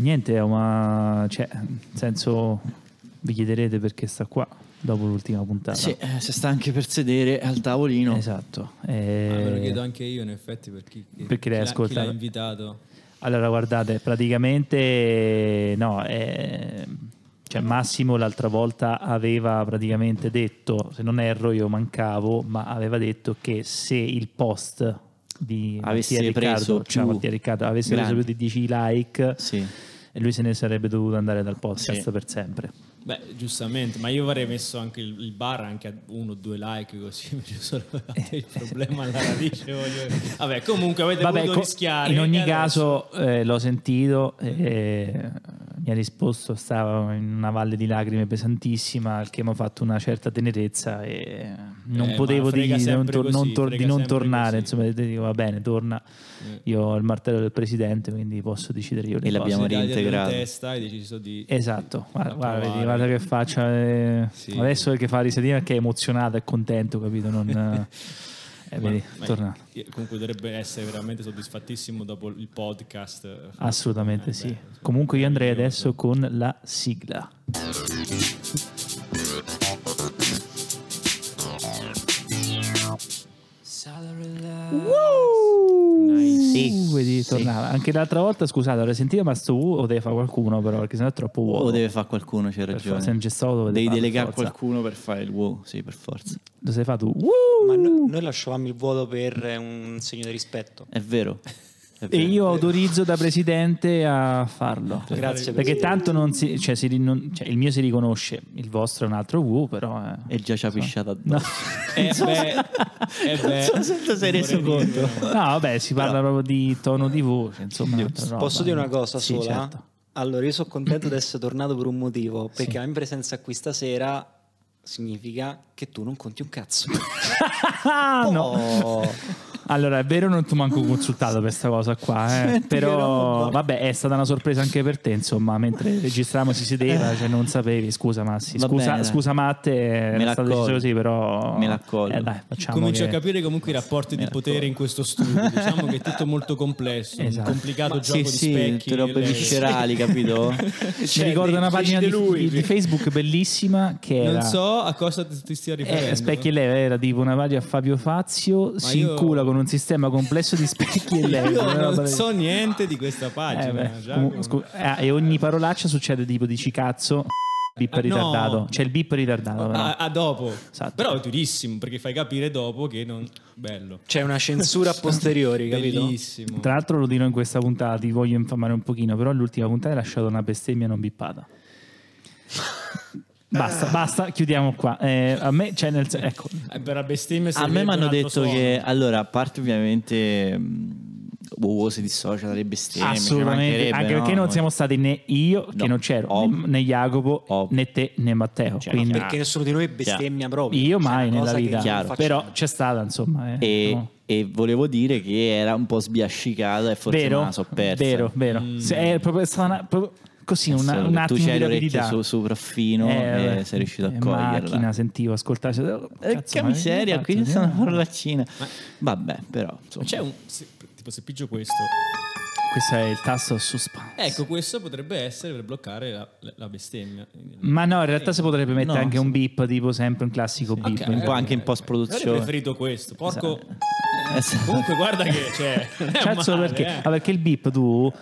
niente, ma cioè, nel senso vi chiederete perché sta qua dopo l'ultima puntata. Sì, eh, si sta anche per sedere al tavolino. Esatto. Ah, me lo Eh, chiedo anche io, in effetti, per chi, Perché l'hai chi l'ha- chi ascoltato? l'ha invitato. Allora, guardate, praticamente no, eh, cioè Massimo l'altra volta aveva praticamente detto, se non erro io mancavo, ma aveva detto che se il post di Avesse Mattia preso Riccardo, più Mattia Riccardo, avesse preso più di 10 like Sì. e lui se ne sarebbe dovuto andare dal podcast Sì. per sempre. Beh, giustamente, ma io avrei messo anche il, il bar anche a uno o due like così mi il problema alla radice. voglio- Vabbè, comunque avete Vabbè, voluto co- rischiare. in ogni caso eh, l'ho sentito e mi ha risposto, stava in una valle di lacrime pesantissima, al che mi ha fatto una certa tenerezza e non Eh, potevo dirgli di non, tor- così, non tornare, così. insomma, dico va bene, torna. Eh. Io ho il martello del presidente, quindi posso decidere io le E cose. l'abbiamo reintegrato. in testa hai deciso di Esatto, guarda, guarda, vedi, guarda che faccia. eh, Sì. Adesso che fa la risatina perché è emozionato, è contento, capito? Non, eh, eh, vedi, ma torna. io- Comunque dovrebbe essere veramente soddisfattissimo dopo il podcast. Assolutamente Eh, sì. beh, Comunque io andrei adesso con la sigla. Vedi, Sì. tornava. Anche l'altra volta, scusate, avrei sentito ma sto U o deve fare qualcuno però, perché sennò è troppo vuoto. O deve fare qualcuno, c'è ragione. se non c'è dovete Devi delegare qualcuno per fare il wow, sì, per forza. Lo fare tu? Uh! Ma no- noi lasciavamo il vuoto per un segno di rispetto. È vero. E io autorizzo da presidente a farlo. Grazie, Perché tanto non si, cioè, si non- cioè, il mio si riconosce, il vostro è un altro W, però. eh. E già ci ha pisciato No. addosso. Eh beh, eh beh, Non so se ti sei reso conto. No, vabbè, si parla proprio di tono di voce, insomma. Posso dire una cosa Sì, sola? certo. Allora, io sono contento di essere tornato per un motivo, perché la mia presenza qui stasera significa che tu non conti un cazzo. Ah, no. Allora, è vero, non ti manco consultato per questa cosa qua, eh. Però vabbè, è stata una sorpresa anche per te, insomma, mentre registravamo si sedeva, cioè non sapevi, scusa Massi, Va scusa, bene. scusa Matte, era la stato deciso così, però... Me la accolgo. Eh, dai, facciamo Comincio che- a capire comunque i rapporti di potere in questo studio. Diciamo che è tutto molto complesso, Esatto. un complicato Sì, gioco sì, di specchi. tutte robe le- viscerali, capito? Mi Cioè, ricordo una pagina di, lui. di- di Facebook bellissima che era... Non so a cosa ti ti stia riferendo. Eh, specchi e leve era tipo una pagina a Fabio Fazio si io- incula con un sistema complesso di specchi e roba non so niente di questa Eh, pagina. beh, Giacomo. comu- scu- ah, e ogni parolaccia succede tipo dici cazzo bip Ah, no. ritardato c'è il bip ritardato però. a, a dopo. Esatto. Però è durissimo perché fai capire dopo che non. Bello. C'è una censura a posteriori, capito? Bellissimo. tra l'altro lo dirò in questa puntata ti voglio infamare un pochino però l'ultima puntata hai lasciato una bestemmia non bippata basta basta chiudiamo qua Eh, a me cioè nel ecco Eh, per la bestemmia A me mi hanno detto suono. che, allora, a parte ovviamente Wow si dissocia dalle bestemmie, ci assolutamente anche no? perché non siamo stati né io che No. non c'ero Ov- né, né Jacopo Ov- né te né Matteo Cioè, quindi Perché nessuno di noi bestemmia proprio. io Cioè, mai una nella che vita però c'è stata insomma eh. E, No. e volevo dire che era un po' sbiascicata e forse vero, me la so persa. vero, vero. Se- È proprio stata una- proprio così una, un tu attimo di c'hai orecchie rapidità. su, su proffino Eh, e vabbè. sei riuscito a In coglierla. macchina sentivo, ascoltare. oh, Eh, cazzo, che miseria, qui c'è una eh? parolacina. Vabbè, però, Ma insomma. c'è un. se- tipo, se pigio questo. Questo è il tasto suspense. Ecco, questo potrebbe essere per bloccare la, la bestemmia. Ma no, in realtà si potrebbe mettere No, anche un beep, tipo sempre un classico beep. Ok, un po' anche in Avrei post-produzione. preferito questo. Porco. Eh, sì. Comunque, guarda che c'è. non è Cazzo, male, perché? eh. Ah, perché il beep tu.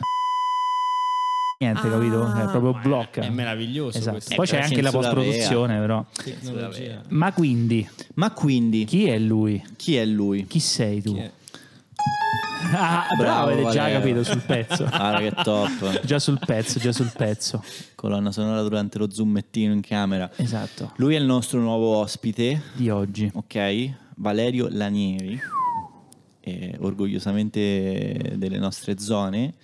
Niente, capito? È proprio blocca. È meraviglioso Esatto. Poi c'è Eh, anche la censura post-produzione, però. Tecnologia. Ma quindi, Ma quindi, chi, chi è lui? è lui? Chi sei tu? Chi è? Ah, bravo, Bravo, avete già capito sul pezzo. Guarda che top. già sul pezzo, già sul pezzo. Colonna sonora durante lo zoomettino in camera. Esatto. Lui è il nostro nuovo ospite, Di oggi. ok? Valerio Lanieri, eh, orgogliosamente delle nostre zone,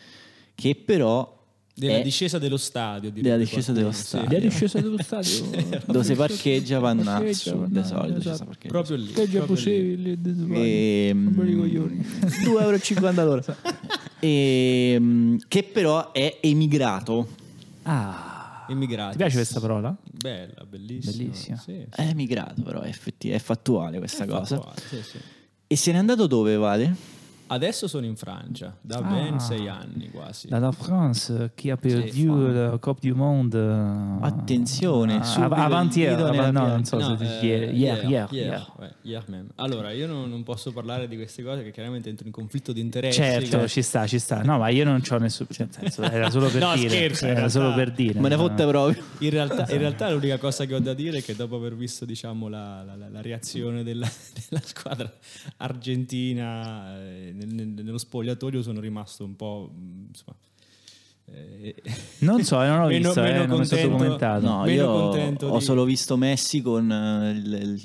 che però Della è- discesa dello stadio. Della discesa qualcuno, dello sì. stadio. È discesa dello stadio. dove si parcheggia Vannazzo, Parcheggia, di solito esatto. Proprio lì. E, Belli coglioni. 2,50 euro all'ora. E, mm, che però è emigrato. Ah. Immigrati. Ti piace questa parola? Bella, bellissima. Bellissima. Sì, È emigrato, però è, effetti- è fattuale questa cosa. fattuale, sì, sì. E se n'è andato dove, Vale? Adesso sono in Francia, da Ah. ben sei anni quasi. Da la France, chi ha perdu fa- la Coppa du Monde. Attenzione, Ah, avanti, nella no, pianta. non so No, se eh, ieri, ieri, ieri, ieri, ieri. eh, ieri. Allora, io non, non posso parlare di queste cose che chiaramente entro in conflitto di interessi. Certo, che- ci sta, ci sta. No, ma io non c'ho nessun cioè, senso, era solo per No, dire, scherzo, era solo per dire. Me ne no. fotte proprio. In realtà, in realtà l'unica cosa che ho da dire è che dopo aver visto diciamo, la, la- la- la reazione della, della squadra argentina eh, nello spogliatoio sono rimasto un po'... mh, Insomma, eh, Non so, non ho meno- visto, eh, meno non mi è stato contento- commentato. No, io contento ho di- solo visto Messi con eh, il,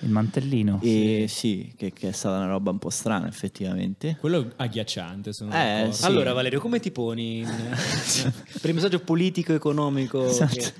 il mantellino. e sì, che, che è stata una roba un po' strana effettivamente. quello è agghiacciante, sono Eh, sì. Allora Valerio, come ti poni in- per il messaggio politico-economico? Esatto. che-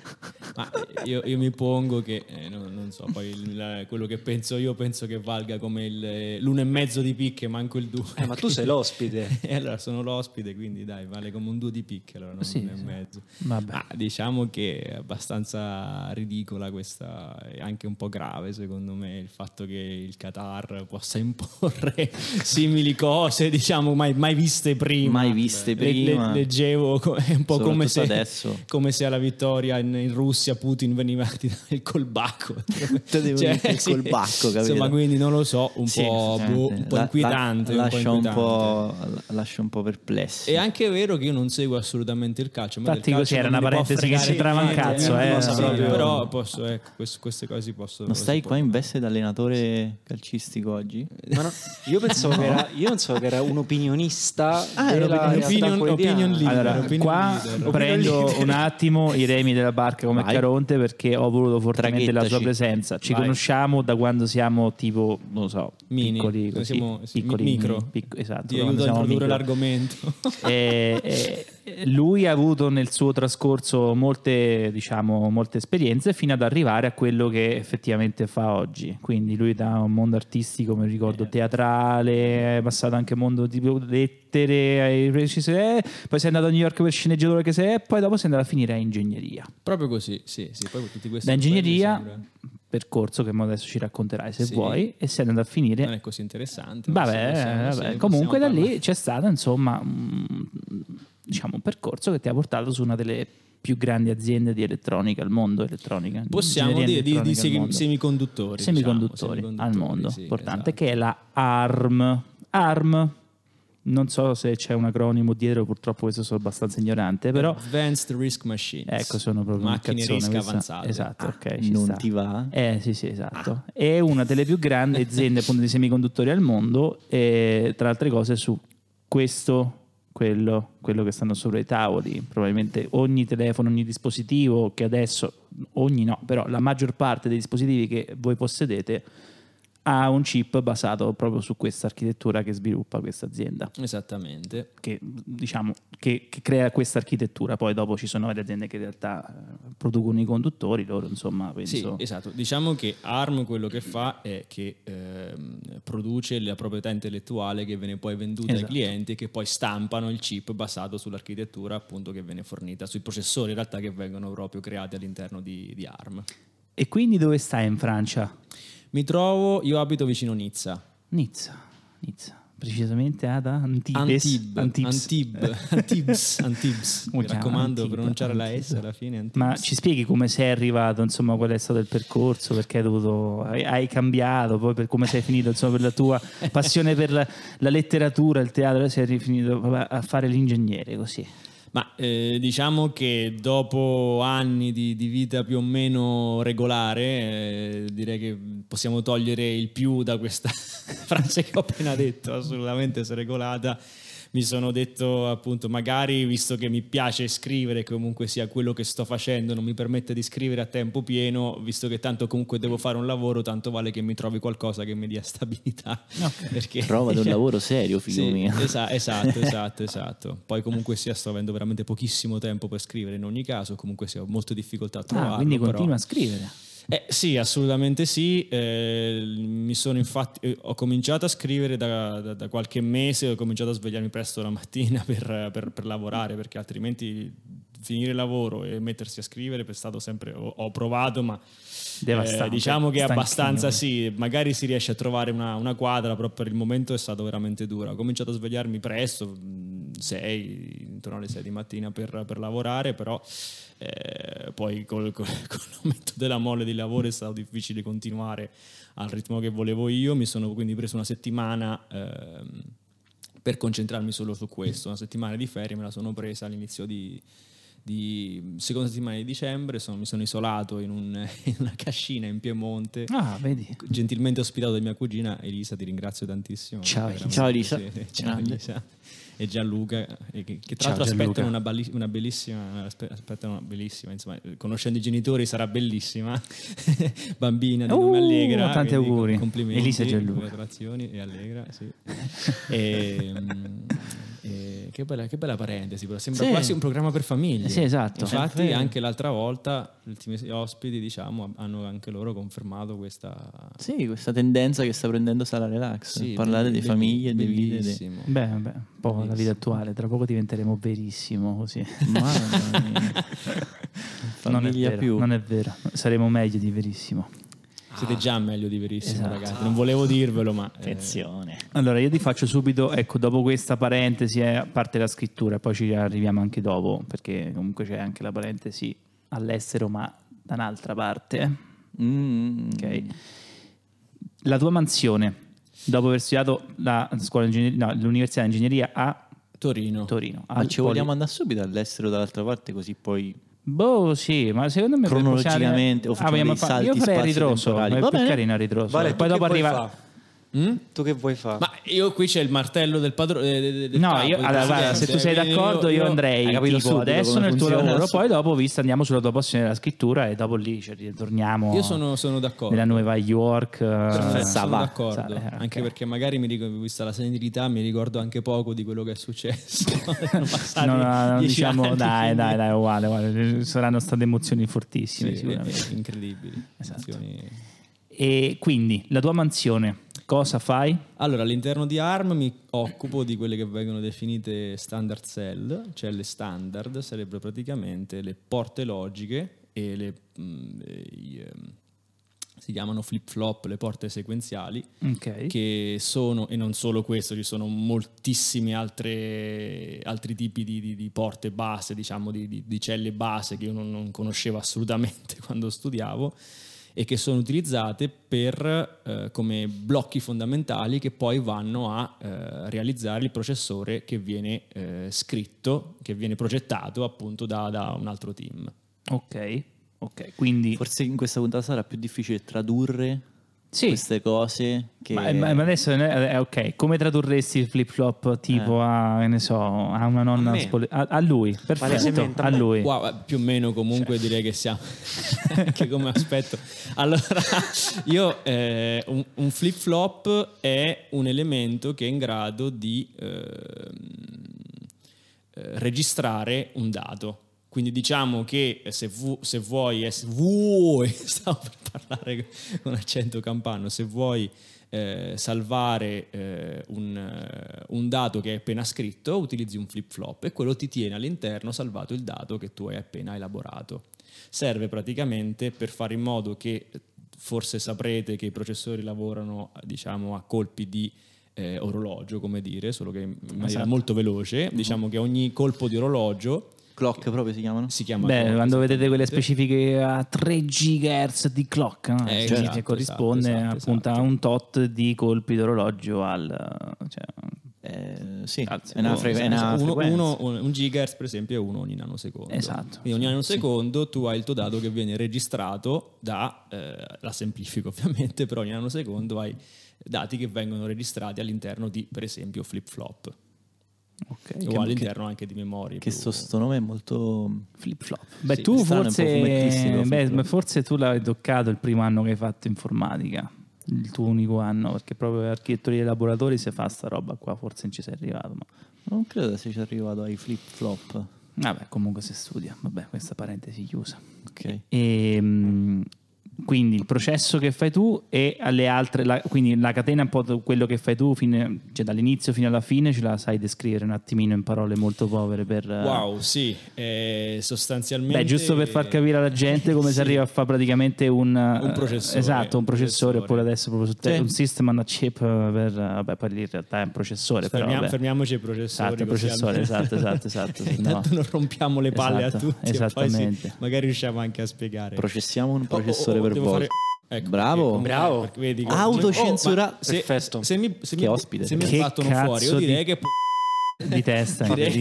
Ma io, io mi pongo che, eh, non, non so, poi il- la- quello che penso io penso che valga come il- l'uno e mezzo di picche, manco il due. Eh, ma tu sei l'ospite. E allora sono l'ospite, quindi dai, vale come un due di picche, allora non Sì, un e sì. mezzo. Vabbè. Ma diciamo che è abbastanza ridicola questa, e anche un po' grave secondo me il fatto che il Qatar possa imporre simili cose, diciamo mai, mai viste prima. Mai viste Le- le- prima. leggevo è un po' come se, come se alla vittoria in, in Russia Putin veniva a tirare il colbacco. Te devo dire il colbacco, capito? Insomma, quindi non lo so, un Sì, po', effettivamente. boh, un po' La- inquietante. la- un po' lascia, un inquietante. po', lascia un po' perplessi. È anche vero che io non seguo assolutamente il calcio. Infatti così era una parentesi che fregare c'entrava un cazzo, eh, eh, proprio- Però posso, ecco, quest- queste cose si possono... non stai si qua in veste da allenatore calcistico oggi? Ma no, io pensavo che era, io pensavo che era un opinionista Ah, era opinion- opinion leader. Allora, opinion qua leader. prendo un attimo i remi della barca come Vai. Caronte perché ho voluto fortemente la sua Traghettaci. presenza. Ci Vai. conosciamo da quando siamo tipo, non lo so, Mini. piccoli, così, siamo- piccoli micro. mini, pic- esatto, Ti aiuto a introdurre micro. l'argomento. E- e- lui ha avuto nel suo trascorso molte, diciamo, molte esperienze fino ad arrivare a quello che effettivamente fa oggi. Quindi lui da un mondo artistico, mi ricordo, teatrale, è passato anche al mondo di lettere, ai eh, poi sei andato a New York per sceneggiatore che sei, e poi dopo sei andato a finire a ingegneria. Proprio così, sì, sì. Poi tutti questi Da ingegneria, percorso che adesso ci racconterai se Sì. vuoi, e sei andato a finire Non è così interessante. Vabbè, vabbè, comunque da lì parlare. c'è stato insomma diciamo, un percorso che ti ha portato su una delle più grandi aziende di elettronica al mondo. Elettronica, Possiamo dire di, di semi- semiconduttori. semiconduttori, diciamo, al mondo, sì, importante, esatto. che è la ARM. ARM, non so se c'è un acronimo dietro, purtroppo questo sono abbastanza ignorante, però Advanced Risk Machines. ecco sono proprio macchine cazzone, risk avanzate. Esatto, ok, ci non sta. ti va? Eh sì, sì, esatto. È una delle più grandi aziende appunto di semiconduttori al mondo e tra altre cose su questo, quello, quello che stanno sopra i tavoli, probabilmente ogni telefono, ogni dispositivo che adesso, ogni no, però la maggior parte dei dispositivi che voi possedete ha un chip basato proprio su questa architettura che sviluppa questa azienda Esattamente. che diciamo che, che crea questa architettura poi dopo ci sono varie aziende che in realtà eh, producono i conduttori loro insomma penso Sì, esatto. Diciamo che ARM quello che fa è che ehm, produce la proprietà intellettuale che viene poi venduta Esatto. ai clienti e che poi stampano il chip basato sull'architettura appunto che viene fornita, sui processori in realtà che vengono proprio creati all'interno di, di ARM. E quindi dove stai in Francia? Mi trovo, io abito vicino Nizza. Nizza, Nizza. Precisamente ad Antibes. Antib, Antibes. Antib, Antibes, Antibes. Mi raccomando, Antib, pronunciare la Antib. S alla fine. Antibes. Ma ci spieghi come sei arrivato, insomma, qual è stato il percorso, perché hai dovuto, hai, hai cambiato, poi per come sei finito, insomma, per la tua passione per la, la letteratura, il teatro, sei finito a fare l'ingegnere, così. Ma eh, diciamo che dopo anni di, di vita più o meno regolare, eh, direi che possiamo togliere il più da questa frase che ho appena detto, assolutamente sregolata. Mi sono detto appunto, magari visto che mi piace scrivere, comunque sia quello che sto facendo, non mi permette di scrivere a tempo pieno, visto che tanto comunque devo fare un lavoro, tanto vale che mi trovi qualcosa che mi dia stabilità. Perché, Trovati un lavoro serio, figlio sì, mio. esa- esatto, esatto, esatto. Poi comunque sia sto avendo veramente pochissimo tempo per scrivere in ogni caso, comunque sia ho molte difficoltà a trovarlo. Ah, quindi però- continua a scrivere. Eh, sì, assolutamente sì. Eh, mi sono infatti, eh, ho cominciato a scrivere da, da- da qualche mese, ho cominciato a svegliarmi presto la mattina per, per- per lavorare perché altrimenti finire il lavoro e mettersi a scrivere è stato sempre, ho, ho provato, ma eh, diciamo che è stanchino. abbastanza sì, magari si riesce a trovare una, una quadra, però per il momento è stato veramente dura. Ho cominciato a svegliarmi presto, 6, intorno alle 6 di mattina per, per lavorare, però eh, poi col, col- con l'aumento della mole di lavoro è stato difficile continuare al ritmo che volevo io. Mi sono quindi preso una settimana ehm, per concentrarmi solo su questo. Una settimana di ferie me la sono presa all'inizio di, di seconda settimana di dicembre. Sono- mi sono isolato in, un- in una cascina in Piemonte. Ah, vedi. Gentilmente ospitato da mia cugina Elisa, ti ringrazio tantissimo. Ciao, Ciao, Elisa. sì, ciao. Elisa. E Gianluca, eh, che, che tra l'altro aspettano una, balli- una bellissima, aspe- aspettano una bellissima, insomma, conoscendo i genitori sarà bellissima, bambina di nome Uh, Allegra. tanti auguri. Complimenti, Elisa e Gianluca. congratulazioni e Allegra, sì. e, mm, e- che, bella, che bella parentesi, però sembra Sì. quasi un programma per famiglie. Sì, esatto. Infatti, Eh, anche l'altra volta, gli ultimi ospiti, diciamo, hanno anche loro confermato questa. Sì, questa tendenza che sta prendendo Sala Relax. Sì, parlare di famiglie, di vite. di- bellissimo. Beh, vabbè, un po' la vita attuale, tra poco diventeremo verissimo così. Mamma mia. Non è, Famiglia vero, più. non è vero, saremo meglio di verissimo. Siete già meglio di verissimo, Esatto. ragazzi. Non volevo dirvelo, ma. eh, Attenzione. Allora, io ti faccio subito, ecco, dopo questa parentesi, eh, a parte la scrittura, poi ci arriviamo anche dopo, perché comunque c'è anche la parentesi all'estero, ma da un'altra parte. Mm. Ok. La tua mansione, dopo aver studiato la scuola di ingegneria, no, l'università di ingegneria a Torino. Torino. Ma al ci Poli- vogliamo andare subito all'estero dall'altra parte così poi Boh, sì, ma secondo me Cronologicamente, o possiamo- facciamo vogliamo dei fa- salti Io farei a ritroso, spazio-temporali. è Va più bene. carino a ritroso. Vale, poi dopo che arriva... fa? Mm? Tu che vuoi fare? Ma io qui c'è il martello del padrone. No, io, allora, guarda, se tu sei d'accordo io, andrei Hai capito tipo, subito adesso nel tuo lavoro, poi dopo visto andiamo sulla tua passione della scrittura e dopo lì ci ritorniamo Io sono, sono d'accordo. nella Nuova York. eh, Perfetto, sono va. d'accordo. Sa- eh. Anche perché magari mi ricordo, vista la senilità, mi ricordo anche poco di quello che è successo. No, no, no, diciamo, anni, dai, quindi- dai, dai, uguale, uguale. Saranno state emozioni fortissime Sì, sicuramente. incredibili. Esatto. Emozioni- E quindi, la tua mansione, cosa fai? Allora, all'interno di ARM mi occupo di quelle che vengono definite standard cell, cioè le standard sarebbero praticamente le porte logiche e le, mm, e i, ehm, si chiamano flip flop, le porte sequenziali, Ok. che sono, e non solo questo, ci sono moltissimi altre- altri tipi di, di- di porte base, diciamo di, di- di celle base che io non, non conoscevo assolutamente quando studiavo e che sono utilizzate per, eh, come blocchi fondamentali che poi vanno a eh, realizzare il processore che viene eh, scritto, che viene progettato appunto da, da un altro team. Ok, ok. Quindi, Forse in questa puntata sarà più difficile tradurre sì. queste cose che Ma, ma- adesso è, è ok, come tradurresti il flip flop tipo a, che ne so, a una nonna A spole- a, a lui, perfetto, a a lui. Wow, eh, più o meno comunque direi che siamo anche come aspetto. Allora, io eh, un, un flip flop è un elemento che è in grado di ehm, eh, registrare un dato. Quindi diciamo che se, vu- se vuoi, ess- vuoi, stavo per parlare con accento campano, se vuoi eh, salvare eh, un, eh, un dato che hai appena scritto, utilizzi un flip flop e quello ti tiene all'interno salvato il dato che tu hai appena elaborato. Serve praticamente per fare in modo che, forse saprete che i processori lavorano diciamo, a colpi di eh, orologio, come dire, solo che in maniera Esatto. molto veloce. Diciamo che ogni colpo di orologio clock proprio si chiamano? si chiama... Beh, clock, quando vedete quelle specifiche a 3 GHz di clock, no? Eh, Cioè, esatto, che corrisponde esatto, appunto esatto. a un tot di colpi d'orologio al... Cioè, Eh, sì, Alzi, è una, fre- è esatto. una Uno- frequenza. uno- un, gigahertz per esempio è uno ogni nanosecondo Esatto. quindi ogni nanosecondo tu hai il tuo dato che viene registrato da eh, la semplifico ovviamente però ogni nanosecondo hai dati che vengono registrati all'interno di per esempio flip flop ok. o all'interno anche di memorie Che più- sto, sto nome è molto... Flip flop. Beh, Sì, tu forse, beh, forse tu l'hai toccato il primo anno che hai fatto informatica, il tuo unico anno, perché proprio architettura dei laboratori se fa sta roba qua, forse non ci sei arrivato. Ma... Non credo se sia arrivato ai flip flop. Vabbè, comunque si studia. Vabbè, questa parentesi chiusa. Ok. E, mh, quindi il processo che fai tu e alle altre, la- quindi la catena un po' quello che fai tu, fine- cioè dall'inizio fino alla fine ce la sai descrivere un attimino in parole molto povere per... eh, Wow, sì, eh, sostanzialmente... Beh, giusto per far capire alla gente come si Sì. arriva a fare praticamente un, Un processore, Esatto, un processore, oppure adesso proprio su te- Sì. un system on a chip per vabbè, poi lì in realtà è un processore, però Fermiamo- vabbè. fermiamoci ai processori. Esatto, processore, esatto, esatto, esatto, sì, Intanto no. non rompiamo le palle Esatto, a tutti e poi esattamente. sì, magari riusciamo anche a spiegare. Processiamo un Oh, oh, processore oh, per devo fare- Ecco, Bravo. perché- Bravo. perché vedi Autocensura- Oh, se- Perfetto. Se mi, se Che mi, ospite. se mi battono fuori, io direi di- che di testa. Direi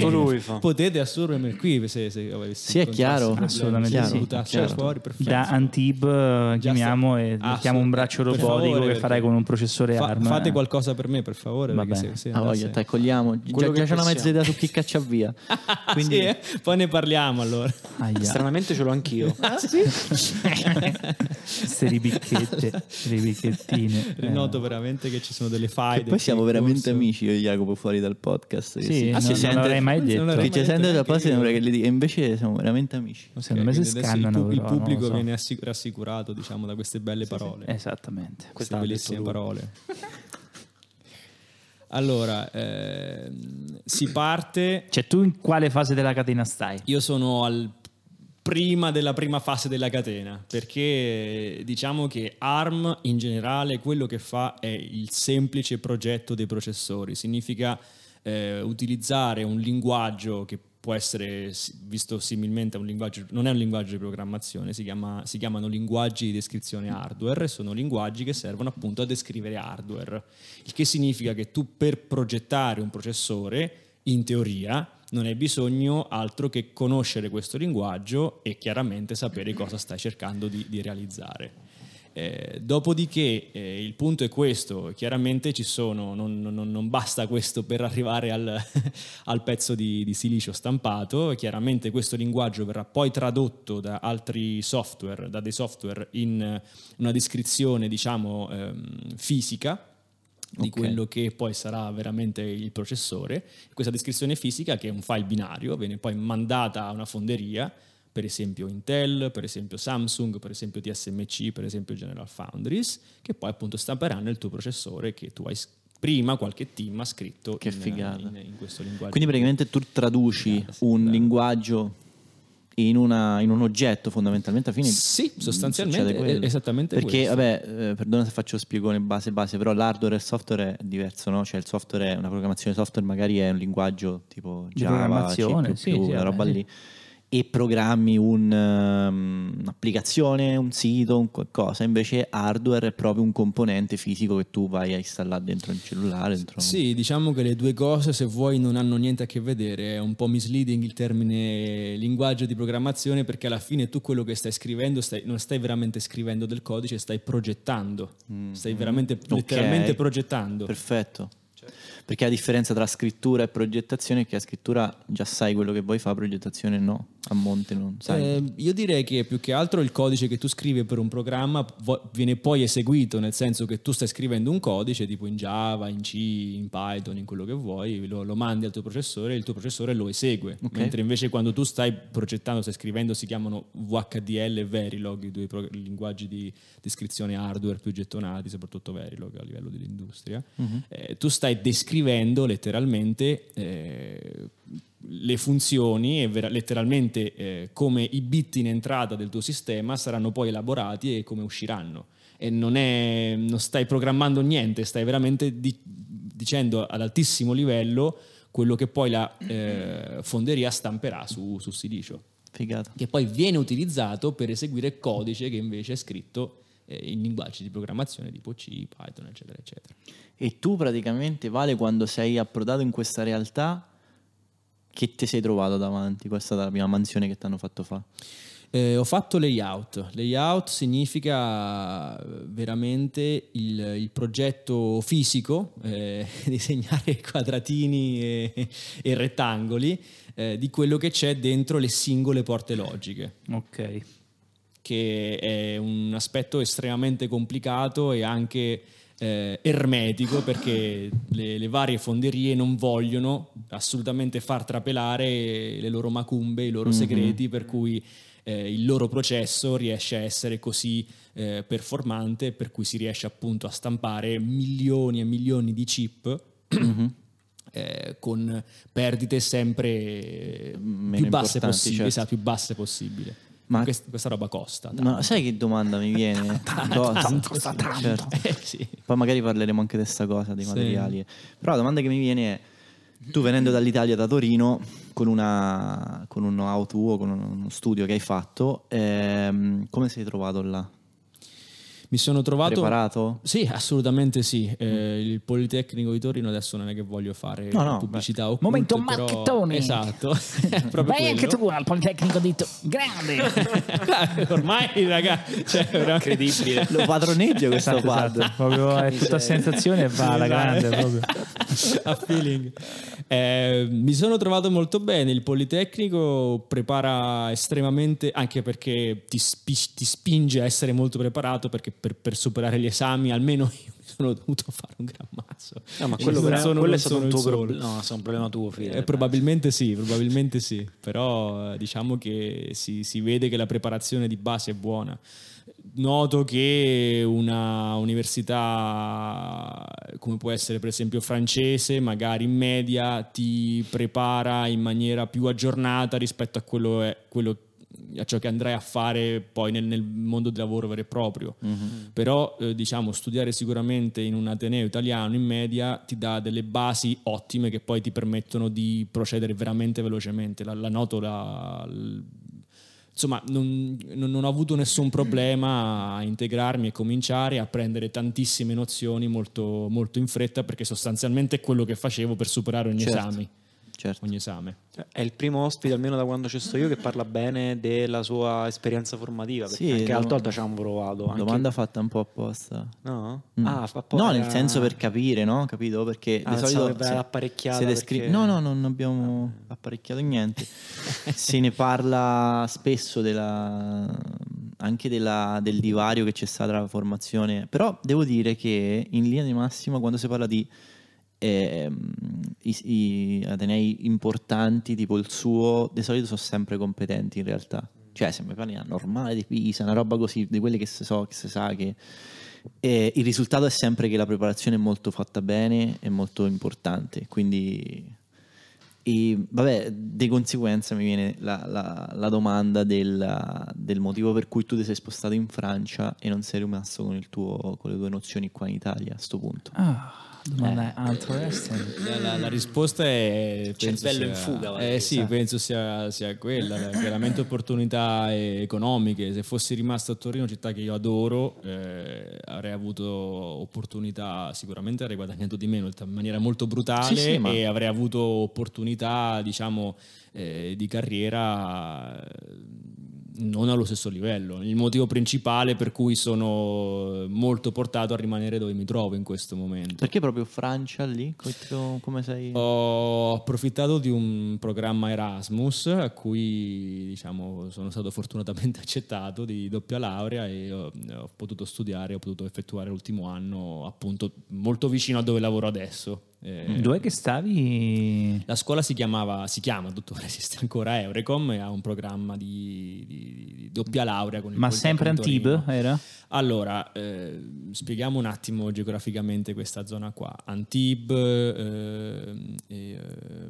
potete assurgermi qui se, se avessi Sì, è chiaro. Assolutamente sì. Chiaro. fuori, perfetto. Da Antib eh, chiamiamo e Ah, mettiamo un braccio robotico favore, che farai con un processore Fa- ARM. Fate qualcosa per me, per favore. Va bene. se- Ah, voglia, accogliamo. Già, Quello già che c'è una mezza idea su chi caccia via. Quindi... Quindi poi ne parliamo allora. Aia, Stranamente ce l'ho anch'io. Ah, sì? queste ribicchette, ribicchettine. Eh. Noto veramente che ci sono delle faide. poi siamo veramente amici io e Jacopo fuori dal podcast. Che Sì, si- non, si non sente- l'avrei mai non detto. l'avrei Chi ci mai sente detto da poi sembra che li dica, invece siamo veramente amici. Secondo me si il scannano. il, però, non lo pubblico so. viene assi- rassicurato diciamo da queste belle parole. Esattamente. queste bellissime parole. Allora, ehm, si parte. Cioè, tu in quale fase della catena stai? Io sono al prima della prima fase della catena perché diciamo che ARM in generale quello che fa è il semplice progetto dei processori significa eh, utilizzare un linguaggio che può essere visto similmente a un linguaggio non è un linguaggio di programmazione si, chiama- si chiamano linguaggi di descrizione hardware sono linguaggi che servono appunto a descrivere hardware il che significa che tu per progettare un processore in teoria non hai bisogno altro che conoscere questo linguaggio e chiaramente sapere cosa stai cercando di, di realizzare. Eh, dopodiché eh, il punto è questo, chiaramente ci sono, non, non- non basta questo per arrivare al, al pezzo di, di silicio stampato, chiaramente questo linguaggio verrà poi tradotto da altri software, da dei software in una descrizione diciamo ehm, fisica di Ok. quello che poi sarà veramente il processore. Questa descrizione fisica, che è un file binario, viene poi mandata a una fonderia, per esempio Intel, per esempio Samsung, per esempio TSMC, per esempio General Foundries, che poi appunto stamperanno il tuo processore che tu hai prima qualche team ha scritto Che in, figata. in- in questo linguaggio. Quindi praticamente tu traduci Figata, sì, un bravo. linguaggio in, una- in un oggetto fondamentalmente alla fine. Sì, sostanzialmente esattamente Perché, questo. vabbè, eh, perdona se faccio lo spiegone base base, però l'hardware e il software è diverso, no? Cioè il software è una programmazione software, magari è un linguaggio tipo Java, C++, sì, sì, una roba sì. lì. E programmi un, ehm, un'applicazione, un sito, un qualcosa. Invece hardware è proprio un componente fisico che tu vai a installare dentro il cellulare. Dentro... Sì, diciamo che le due cose, se vuoi, non hanno niente a che vedere. È un po' misleading il termine linguaggio di programmazione perché alla fine tu quello che stai scrivendo stai- non stai veramente scrivendo del codice, stai progettando. Stai veramente, letteralmente Ok. progettando. Perfetto. Perché la differenza tra scrittura e progettazione è che a scrittura già sai quello che vuoi fare, progettazione no, a monte non sai. Eh, io direi che più che altro il codice che tu scrivi per un programma vo- viene poi eseguito, nel senso che tu stai scrivendo un codice tipo in Java, in C, in Python, in quello che vuoi, lo, lo mandi al tuo processore e il tuo processore lo esegue. Ok. Mentre invece quando tu stai progettando, stai scrivendo, si chiamano VHDL e Verilog, i due pro- linguaggi di descrizione hardware più gettonati, soprattutto Verilog a livello dell'industria. Eh, tu stai descrivendo letteralmente eh, le funzioni e vera- letteralmente eh, come i bit in entrata del tuo sistema saranno poi elaborati e come usciranno. E non, è, non stai programmando niente, stai veramente di- dicendo ad altissimo livello quello che poi la eh, fonderia stamperà su, su silicio, Figata. che poi viene utilizzato per eseguire codice che invece è scritto eh, in linguaggi di programmazione tipo C, Python, eccetera, eccetera. E tu praticamente, Vale, quando sei approdato in questa realtà, che ti sei trovato davanti? Questa è stata la prima mansione che ti hanno fatto fare. Eh, ho fatto layout. Layout significa eh, veramente il, il progetto fisico, eh, disegnare quadratini e, e rettangoli eh, di quello che c'è dentro le singole porte logiche Ok. Che è un aspetto estremamente complicato e anche eh, ermetico perché le, le varie fonderie non vogliono assolutamente far trapelare le loro macumbe, i loro segreti, per cui eh, il loro processo riesce a essere così eh, performante, per cui si riesce appunto a stampare milioni e milioni di chip. eh, con perdite sempre Meno più basse possibili, certo. esatto, più basse possibile. Ma- Quest- questa roba costa. dai. Ma sai che domanda mi viene? Costa, costa tanto. certo. Eh, sì. Poi magari parleremo anche di questa cosa, dei Sì. materiali. Però la domanda che mi viene è, tu venendo dall'Italia, da Torino, con, una, con un know-how tuo, con uno studio che hai fatto, ehm, come sei trovato là? Mi sono trovato... Preparato? Sì, assolutamente sì. Eh, il Politecnico di Torino adesso non è che voglio fare No, no, pubblicità occulte, Momento però- Marchettoni. Esatto. Vai anche tu al Politecnico di To- Grande! Ormai, raga, cioè, veramente- Incredibile. Lo padroneggio questo Esatto, quadro. esatto. Proprio è tutta sensazione e va alla grande proprio. a feeling. Eh, mi sono trovato molto bene. Il Politecnico prepara estremamente, anche perché ti, spi- ti spinge a essere molto preparato. Perché per, per superare gli esami, almeno io mi sono dovuto fare un gran mazzo. No, ma E quello, non per- sono- quello è stato un tuo problema. No, è un problema tuo, figlio. Eh, probabilmente sì, probabilmente sì, però eh, diciamo che si, si vede che la preparazione di base è buona. Noto che una università come può essere per esempio francese, magari in media, ti prepara in maniera più aggiornata rispetto a quello, è- quello- a ciò che andrai a fare poi nel, nel mondo del lavoro vero e proprio. Però eh, diciamo studiare sicuramente in un ateneo italiano in media ti dà delle basi ottime che poi ti permettono di procedere veramente velocemente. La, la noto la- l- insomma non, non- non ho avuto nessun problema a integrarmi e cominciare a prendere tantissime nozioni molto, molto in fretta perché sostanzialmente è quello che facevo per superare ogni Certo. esame. Certo. Ogni esame. È il primo ospite, almeno da quando ci sto io, che parla bene della sua esperienza formativa. Perché Sì, anche l'altra volta ci abbiamo provato. anche- Domanda fatta un po' apposta. No? Mm. Ah, fa po- no, nel senso per capire, no? Capito? Perché Ah, di solito era apparecchiata se descri- perché- Ah. No, no, non abbiamo apparecchiato niente. se ne parla spesso della- anche della- del divario che c'è stato tra la formazione. Però devo dire che in linea di massima quando si parla di ehm, i, i atenei importanti, tipo il suo, di solito sono sempre competenti in realtà. Cioè, se mi parli normale di Pisa, una roba così, di quelle che si so, che si sa che e il risultato è sempre che la preparazione è molto fatta bene e molto importante. Quindi, e, vabbè, di conseguenza mi viene la, la- la domanda del, del motivo per cui tu ti sei spostato in Francia e non sei rimasto con, il tuo, con le tue nozioni qua in Italia a sto punto. Ah, domanda interesting. La, la- la risposta è Cervello in fuga, Eh sì, sa. penso sia, sia quella, la- chiaramente opportunità eh, economiche. Se fossi rimasto a Torino, città che io adoro, eh, avrei avuto opportunità, sicuramente avrei guadagnato di meno in maniera molto brutale Sì, sì, ma- e avrei avuto opportunità, diciamo, eh, di carriera eh, non allo stesso livello. Il motivo principale per cui sono molto portato a rimanere dove mi trovo in questo momento. Perché proprio Francia lì? Co- Come sei? Ho approfittato di un programma Erasmus a cui diciamo, sono stato fortunatamente accettato di doppia laurea e ho, ho potuto studiare, ho potuto effettuare l'ultimo anno appunto molto vicino a dove lavoro adesso. Eh, Dov'è che stavi? la scuola si chiamava, si chiama, tuttora esiste ancora Eurecom e ha un programma di, di- di doppia laurea con il Ma sempre Antibes era? Allora, eh, spieghiamo un attimo geograficamente questa zona qua. Antibes, ehm, e, eh,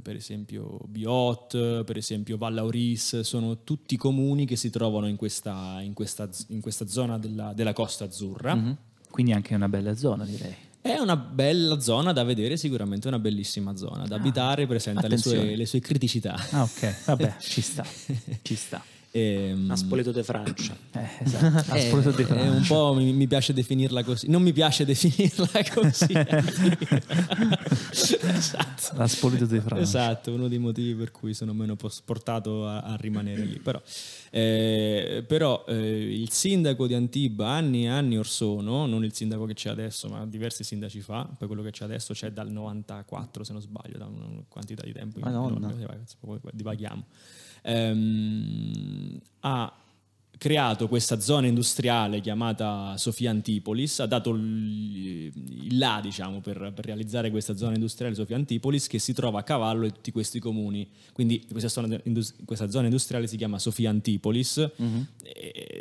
per esempio Biot, per esempio Vallauris, sono tutti comuni che si trovano in questa, in questa, in questa zona della, della Costa Azzurra. Mhm. Quindi anche una bella zona, direi. È una bella zona da vedere, sicuramente una bellissima zona da abitare, presenta le sue, le sue criticità. Ah, ok, vabbè, ci sta. Ci sta. Ehm, A Spoleto de Francia. Eh, esatto. Eh, sposato di è Francia. un po' mi, mi piace definirla così. Non mi piace definirla così. esatto. La Spoleto di Francia. Esatto, uno dei motivi per cui sono meno portato a, a rimanere lì. Però, eh, però, eh, il sindaco di Antibes anni e anni or sono, non il sindaco che c'è adesso, ma diversi sindaci fa, poi quello che c'è adesso c'è dal 94 se non sbaglio, da una quantità di tempo. Madonna. divaghiamo. Ehm, ha creato questa zona industriale chiamata Sofia Antipolis, ha dato il, là diciamo, per, per, realizzare questa zona industriale Sofia Antipolis che si trova a cavallo di tutti questi comuni. Quindi questa zona, questa zona industriale si chiama Sofia Antipolis. Mm-hmm.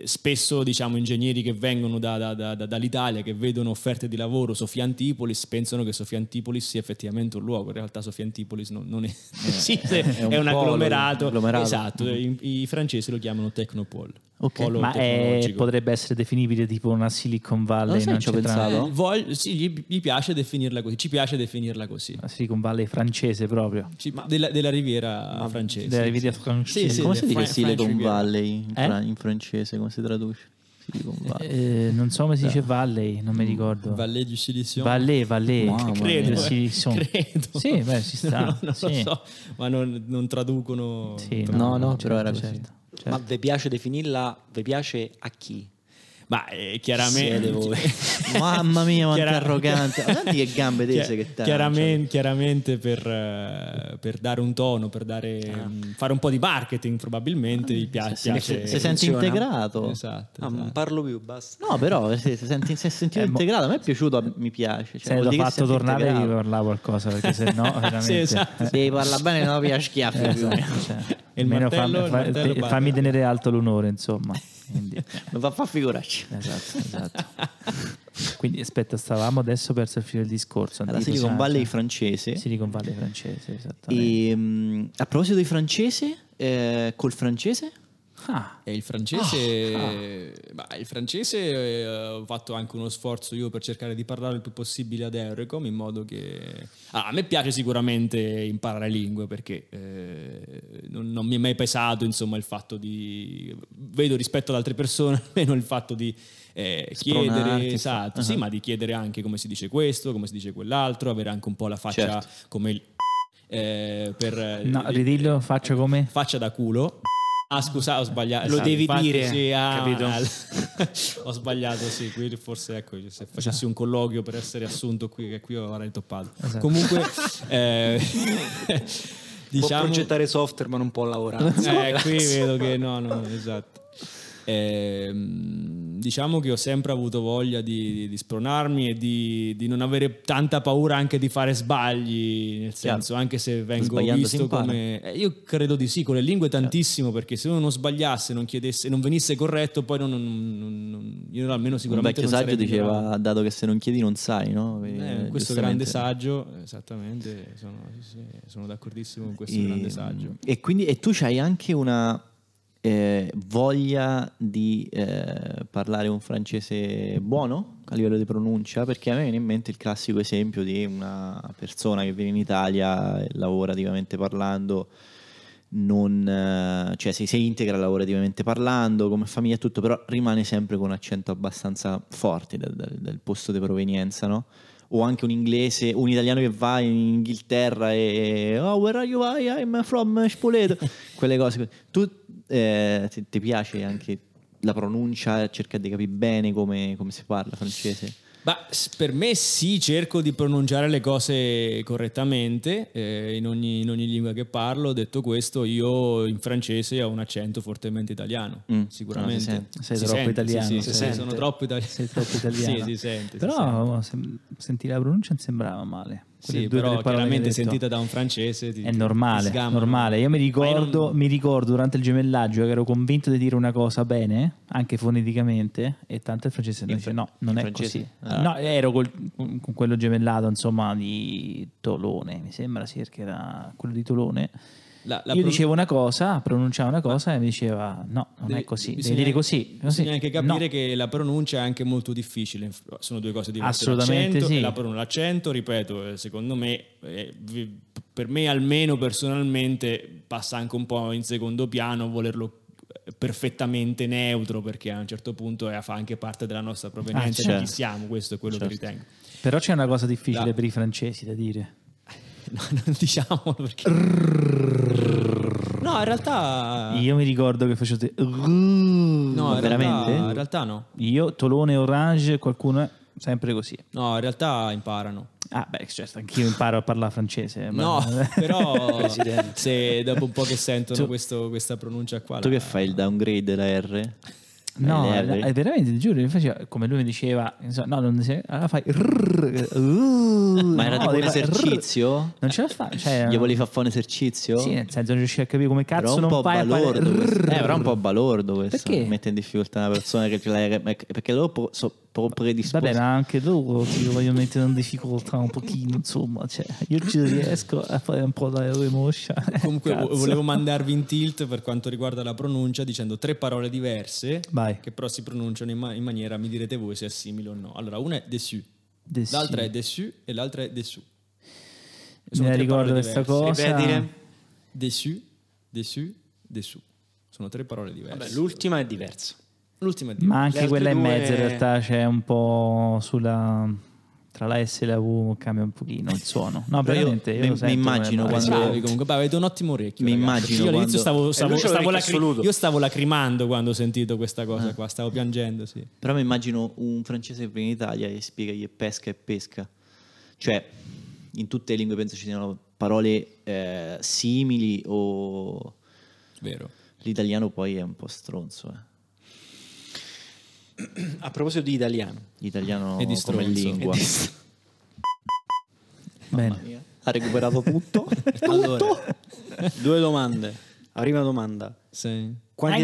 spesso diciamo, ingegneri che vengono da, da, da, dall'Italia, che vedono offerte di lavoro Sofia Antipolis, pensano che Sofia Antipolis sia effettivamente un luogo. In realtà Sofia Antipolis non, non è, esiste, è, un, è un agglomerato. agglomerato. Esatto, mm-hmm. i, i francesi lo chiamano Technopole. Okay. Ma è, potrebbe essere definibile tipo una Silicon Valley? Non, non ci ho pensato. Eh, voglio, sì, gli, gli, piace definirla così. Ci piace definirla così. La Silicon Valley francese proprio. Ci, della, della, riviera Ma francese. Della riviera francese. Sì, sì, come si dice Silicon Valley in, eh? in, francese? Come si traduce? Eh, non so come si dice Valley, non mi ricordo. Valley du Silicio. Valley, Valley. Wow, credo, eh, credo. Sì, beh, si sta. no, non sì. lo so, ma non, non traducono. Sì, no, no, no però era così. Certo. Certo. Ma vi piace definirla, vi piace a chi? Ma eh, chiaramente voi. Mamma mia, quanto Chiara... arrogante. Guarda che gambe tese che te. Chiaramente, chiaramente per, uh, per, dare un tono, per dare, ah. um, fare un po' di marketing probabilmente ah, piace. Se, piace se, senti integrato. Esatto, ah, esatto. Non parlo più, basta. No, però se, se senti se sentito eh, integrato, a me è piaciuto, mi piace. Cioè, se l'ho fatto tornare integrato. devi parlare qualcosa perché se no veramente... sì, esatto. Se parla bene non piace schiaffi. Eh, esatto, cioè, il martello, fammi, il martello fammi tenere alto l'onore insomma. Quindi... non va a far figurarci. Esatto, esatto. Quindi aspetta, stavamo adesso verso il filo del discorso. La Silicon Valley francese. Silicon Valley francese, esattamente. E, um, a proposito di francese, eh, col francese Ah. E il francese, oh, ah. il francese eh, ho fatto anche uno sforzo io per cercare di parlare il più possibile ad Eurocom in modo che... Ah, a me piace sicuramente imparare lingue perché eh, non, non, mi è mai pesato insomma il fatto di... Vedo rispetto ad altre persone almeno il fatto di eh, chiedere, esatto, uh-huh. sì, ma di chiedere anche come si dice questo, come si dice quell'altro, avere anche un po' la faccia certo. come il... Eh, per, no, ridillo, faccia come? Faccia da culo. Ah, scusa, ho sbagliato. Lo esatto, devi infatti, dire, sì, ah, capito? ho sbagliato, sì. Qui forse, ecco, se facessi un colloquio per essere assunto qui, che qui avrei toppato. Esatto. Comunque, eh, diciamo... Può progettare software, ma non può lavorare. Eh, qui vedo che no, no, esatto. Eh, diciamo che ho sempre avuto voglia di, di, di spronarmi e di, di, non avere tanta paura anche di fare sbagli, nel senso, Chiaro. anche se vengo visto come... Eh, io credo di sì, con le lingue tantissimo, Chiaro. perché se uno non sbagliasse, non chiedesse, non venisse corretto, poi non, non, non io almeno sicuramente... Un vecchio saggio diceva, dato che se non chiedi non sai, no? Eh, questo grande saggio, esattamente, sono, sì, sono d'accordissimo con questo e, grande saggio. E quindi e tu c'hai anche una eh, voglia di eh, parlare un francese buono a livello di pronuncia, perché a me viene in mente il classico esempio di una persona che viene in Italia lavorativamente parlando, non, eh, cioè si, si, integra lavorativamente parlando come famiglia e tutto, però rimane sempre con un accento abbastanza forte del, del, del posto di provenienza, no? o anche un inglese, un italiano che va in Inghilterra e oh where are you? I'm from Spoleto quelle cose. Tu eh, ti, ti, piace anche la pronuncia, cerca di capire bene come, come si parla francese? Bah, per me sì, cerco di pronunciare le cose correttamente eh, in, ogni, in, ogni, lingua che parlo. Detto questo, io in francese ho un accento fortemente italiano, mm. sicuramente. No, sei si troppo sente, italiano. Sì, sì, sì, sono troppo italiano. Sei troppo italiano. sì, si sente. Però si sente. sentire la pronuncia non sembrava male. Sì, però chiaramente sentita da un francese ti, è normale, normale. Io mi ricordo, non... mi ricordo, durante il gemellaggio che ero convinto di dire una cosa bene, anche foneticamente, e tanto il francese mi dice no, non è francese? così. Ah. No, ero col, con quello gemellato, insomma, di Tolone, mi sembra, sì, perché era quello di Tolone la, la Io dicevo una cosa, pronunciavo una cosa e mi diceva no, non devi, è così, devi dire così. Bisogna anche capire no. che la pronuncia è anche molto difficile, sono due cose diverse. Assolutamente l'accento, sì. La pronuncia, l'accento, ripeto, eh, secondo me, eh, per me almeno personalmente passa anche un po' in secondo piano volerlo eh, perfettamente neutro perché a un certo punto fa anche parte della nostra provenienza ah, certo. di chi siamo, questo è quello certo. che ritengo. Però c'è una cosa difficile la... per i francesi da dire. No, non diciamolo perché... No, in realtà... Io mi ricordo che facevate... No, in veramente? Realtà, in realtà no. Io, Tolone, Orange, qualcuno è sempre così. No, in realtà imparano. Ah, beh, certo, anch'io imparo a parlare francese. No, però se dopo un po' che sentono tu, questo, questa pronuncia qua... Tu la... che fai il downgrade della R? No, è veramente, ti giuro, faceva, come lui mi diceva, insomma, no, non diceva, allora fai rrrr, uh, Ma era no, tipo un fare esercizio? rrr. Non ce la fa, cioè, Gli volevi far fare un esercizio? Sì, nel senso non riuscivi a capire come cazzo non fai a fare balordo questo. rrrr. Eh, però un po' balordo questo. Perché? Mette in difficoltà una persona che perché loro po- predisposti. Vabbè, ma anche loro ti voglio mettere in difficoltà un pochino, insomma, cioè, io ci riesco a fare un po' la remoscia. Comunque Cazzo. volevo mandarvi in tilt per quanto riguarda la pronuncia dicendo tre parole diverse Vai. che però si pronunciano in, ma- in maniera, mi direte voi se è simile o no. Allora, una è dessus, Dessus. l'altra è dessus e l'altra è dessous. Me Sono la tre ricordo questa cosa. Ripetile. Dessus, dessus, dessous. Sono tre parole diverse. Vabbè, l'ultima è diversa. L'ultima è. Ma anche quella in altre mezzo in due- realtà c'è un po' sulla tra la S e la V cambia un pochino il suono. No, Però io veramente io mi- lo mi sento immagino quando- Bravi comunque, Beh, avete un ottimo orecchio. Mi ragazzi. immagino Io all'inizio quando- stavo, stavo, stavo lacri- io stavo lacrimando quando ho sentito questa cosa Ah. qua, stavo piangendo, sì. Però mi immagino un francese che viene in Italia e spiega che pesca e pesca. Cioè, in tutte le lingue penso ci siano parole eh, simili o Vero. l'italiano poi è un po' stronzo. eh. A proposito di italiano, L'italiano E di come lingua. E di- Bene. ha recuperato tutto? Allora, Due domande. La prima domanda. sì, Quanti...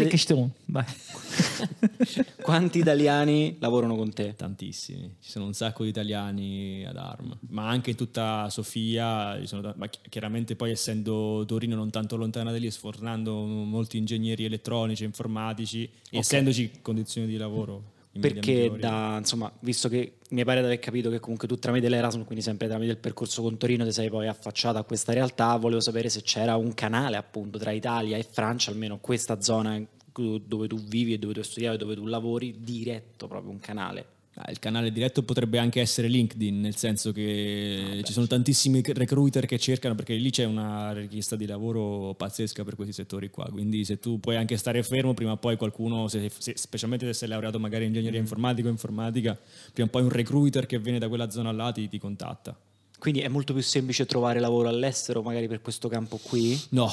Quanti, italiani lavorano con te? tantissimi. Ci sono un sacco di italiani ad Arma, ma anche tutta Sofia. ci sono ma chi- chiaramente poi essendo Torino non tanto lontana da lì, sfornando molti ingegneri elettronici, informatici, essendoci condizioni di lavoro. Perché da, insomma, visto che mi pare di aver capito che comunque tu tramite l'Erasmus, quindi sempre tramite il percorso con Torino, ti sei poi affacciato a questa realtà, volevo sapere se c'era un canale appunto tra Italia e Francia, almeno questa zona dove tu vivi e dove tu studiavi e dove tu lavori, diretto proprio un canale. Ah, il canale diretto potrebbe anche essere LinkedIn, nel senso che ci sono tantissimi recruiter che cercano, perché lì c'è una richiesta di lavoro pazzesca per questi settori qua. Quindi se tu puoi anche stare fermo, prima o poi qualcuno, se- se- specialmente se sei laureato magari in ingegneria informatica o informatica, prima o poi un recruiter che viene da quella zona là ti, ti contatta. Quindi è molto più semplice trovare lavoro all'estero, magari per questo campo qui. No,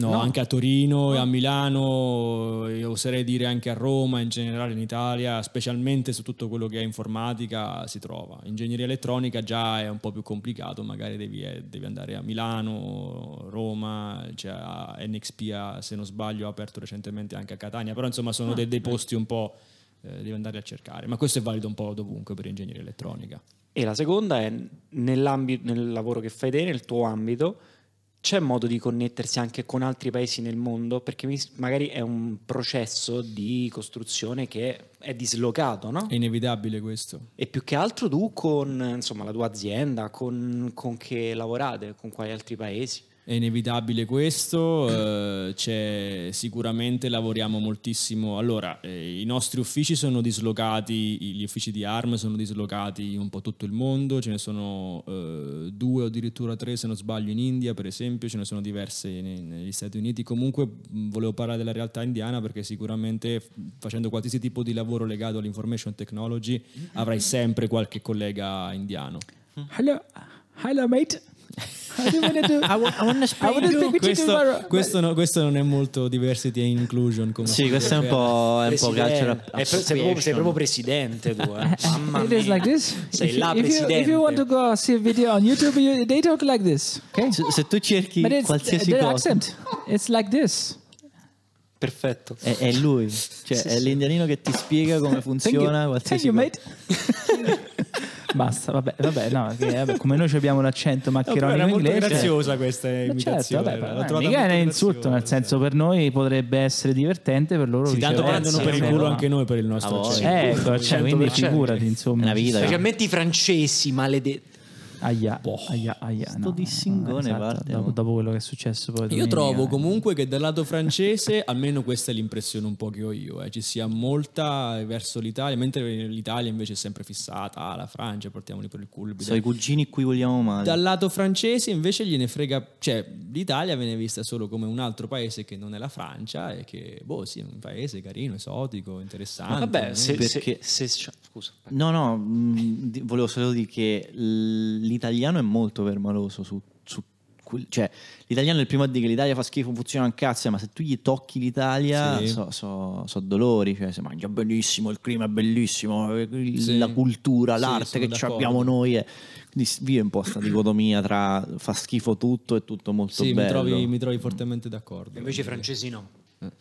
no, No. anche a Torino e a Milano, e oserei dire anche a Roma, in generale in Italia, specialmente su tutto quello che è informatica si trova. Ingegneria elettronica già è un po' più complicato, magari devi, eh, devi andare a Milano, Roma, a NXP, se non sbaglio, ha aperto recentemente anche a Catania, però insomma sono dei, dei posti un po' eh, devi andare a cercare, ma questo è valido un po' dovunque per ingegneria elettronica. E la seconda è nel lavoro che fai te, nel tuo ambito, c'è modo di connettersi anche con altri paesi nel mondo? Perché magari è un processo di costruzione che è dislocato, no? È inevitabile questo. E più che altro tu con insomma, la tua azienda, con, con che lavorate, con quali altri paesi? È inevitabile questo, eh, c'è, sicuramente lavoriamo moltissimo. Allora, eh, i nostri uffici sono dislocati, gli uffici di ARM sono dislocati in un po' tutto il mondo, ce ne sono eh, due o addirittura tre se non sbaglio in India per esempio, ce ne sono diverse ne- negli Stati Uniti. Comunque volevo parlare della realtà indiana perché sicuramente facendo qualsiasi tipo di lavoro legato all'information technology avrai sempre qualche collega indiano. Hello, hello mate. How do wanna do? I, wanna speak questo, questo no- questo non è molto diversity and inclusion come Sì, questo è un po', è un po' Presidente. Eh, sei, proprio, sei proprio presidente tu, eh. Mamma It is like this. Sei if, la you, if, you, if presidente. you want to go see a video on YouTube, you, they talk like this. Okay? Se, se tu cerchi But it's qualsiasi cosa, accent. It's like this. Perfetto. è, è lui, cioè è l'indianino che ti spiega come Thank you, funziona Thank qualsiasi you, cosa. mate. Basta, vabbè, vabbè, no, che, vabbè, come noi abbiamo l'accento maccheronico era molto inglese. graziosa questa imitazione. certo, vabbè, vabbè, trovata mica è un insulto, nel senso per noi potrebbe essere divertente, per loro Sì, tanto prendono per il cioè, culo no. anche noi per il nostro accento. Ecco, cioè, quindi 100%. figurati, insomma. Una vita, Specialmente i francesi, maledetti. Aia, aia, aia. Sto no, dissingone esatto, parte, dopo, no? dopo quello che è successo poi Io trovo eh. comunque che dal lato francese, almeno questa è l'impressione un po' che ho io, eh, ci sia molta verso l'Italia, mentre l'Italia invece è sempre fissata, ah, la Francia, portiamoli per il culo. Sono i cugini cui vogliamo male. Dal lato francese invece gliene frega, cioè l'Italia viene vista solo come un altro paese che non è la Francia e che, boh, sì, è un paese carino, esotico, interessante. Vabbè, no? se, Perché- se, se- scusa. No, no, mh, di- volevo solo dire che l- l'italiano è molto permaloso su, su cioè, l'italiano è il primo a dire che l'Italia fa schifo, funziona un cazzo, ma se tu gli tocchi l'Italia Sì. so, so- so dolori, cioè si mangia benissimo, il clima è bellissimo, il- Sì. la cultura, Sì, l'arte che abbiamo noi. è- Quindi vive un po' questa dicotomia tra fa schifo tutto e tutto molto Sì, mi bello. trovi, mi trovi fortemente d'accordo. Invece i francesi no. Eh,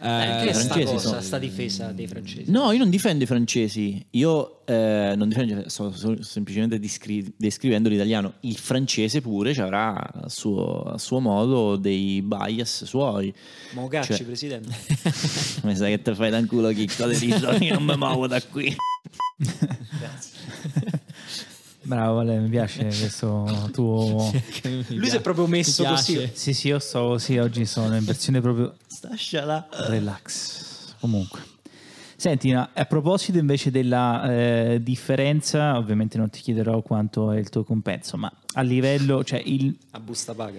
Perché sta francesi cosa, sono- sta difesa dei francesi? No, io non difendo i francesi, io eh, non difendo, sto, sto semplicemente descri- descrivendo l'italiano. Il francese pure ci avrà a suo, a suo modo dei bias suoi. Mogacci, Cioè- presidente. Mi sa che te fai da culo chicco io non mi muovo da qui. Bravo, Vale, mi piace questo tuo... Lui si è proprio messo così. Sì, sì, io sto sì, oggi sono in versione proprio Stasciala. relax. Comunque. Senti, no, a proposito invece della eh, differenza, ovviamente non ti chiederò quanto è il tuo compenso, ma a livello, cioè il, A busta paga.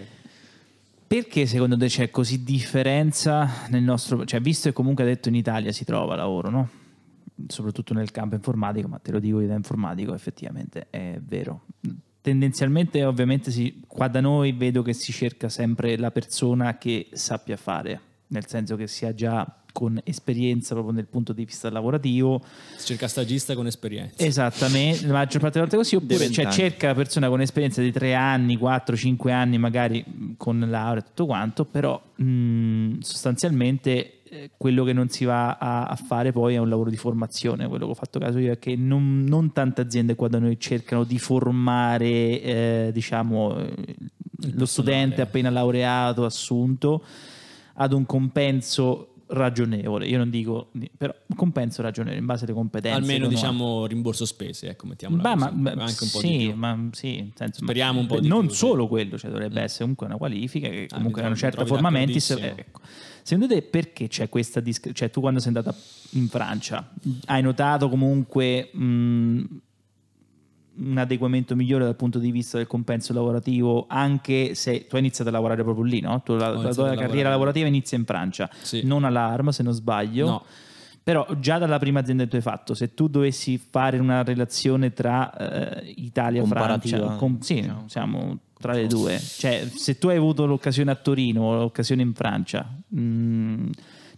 perché secondo te c'è così differenza nel nostro, cioè visto che comunque ha detto in Italia si trova lavoro, no? Soprattutto nel campo informatico, ma te lo dico io da informatico, effettivamente è vero. Tendenzialmente, ovviamente, si- qua da noi vedo che si cerca sempre la persona che sappia fare, nel senso che sia già con esperienza proprio nel punto di vista lavorativo, Si cerca stagista con esperienza. Esattamente, la maggior parte delle volte così, oppure cioè, cerca la persona con esperienza di 3 anni, 4, 5 anni, magari mh, con laurea e tutto quanto, però mh, sostanzialmente eh, quello che non si va a, a fare poi è un lavoro di formazione, quello che ho fatto caso io è che non, non tante aziende qua da noi cercano di formare eh, diciamo eh, lo studente appena laureato, assunto, ad un compenso ragionevole. Io non dico, però un compenso ragionevole in base alle competenze. Almeno diciamo rimborso spese, ecco, mettiamola Beh, ma, ma- anche un po' sì, di più. ma sì, senso, Speriamo ma- un po' di non più, solo sì. quello, cioè dovrebbe essere comunque una qualifica che Ah, comunque ha una certa forma mentis. eh, ecco. Secondo te perché c'è questa disc- cioè tu quando sei andata in Francia hai notato comunque mh, un adeguamento migliore dal punto di vista del compenso lavorativo anche se tu hai iniziato a lavorare proprio lì, no? Tu, la, la tua carriera lavorare. lavorativa inizia in Francia, Sì. non all'ARM se non sbaglio. No. Però già dalla prima azienda che tu hai fatto, se tu dovessi fare una relazione tra eh, Italia e Francia, com- sì, diciamo. siamo tra le due. Cioè, se tu hai avuto l'occasione a Torino o l'occasione in Francia, mh,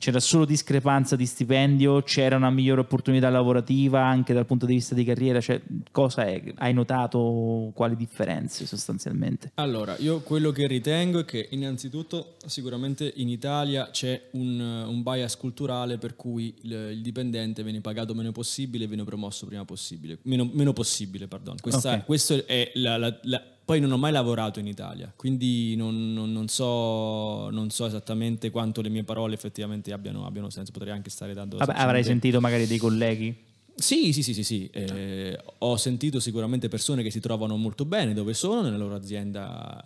c'era solo discrepanza di stipendio, c'era una migliore opportunità lavorativa anche dal punto di vista di carriera, cioè, cosa è? Hai notato quali differenze sostanzialmente? Allora, io quello che ritengo è che innanzitutto sicuramente in Italia c'è un, un bias culturale per cui il, il dipendente viene pagato meno possibile e viene promosso prima possibile, meno, meno possibile, pardon. Questa, Ok. questo è la, la- la- poi non ho mai lavorato in Italia, quindi non, non- non so, non so esattamente quanto le mie parole effettivamente abbiano, abbiano senso, potrei anche stare dando... Vabbè, avrai sentito magari dei colleghi sì, sì, sì, sì, sì. Eh, ho sentito sicuramente persone che si trovano molto bene dove sono, nella loro azienda,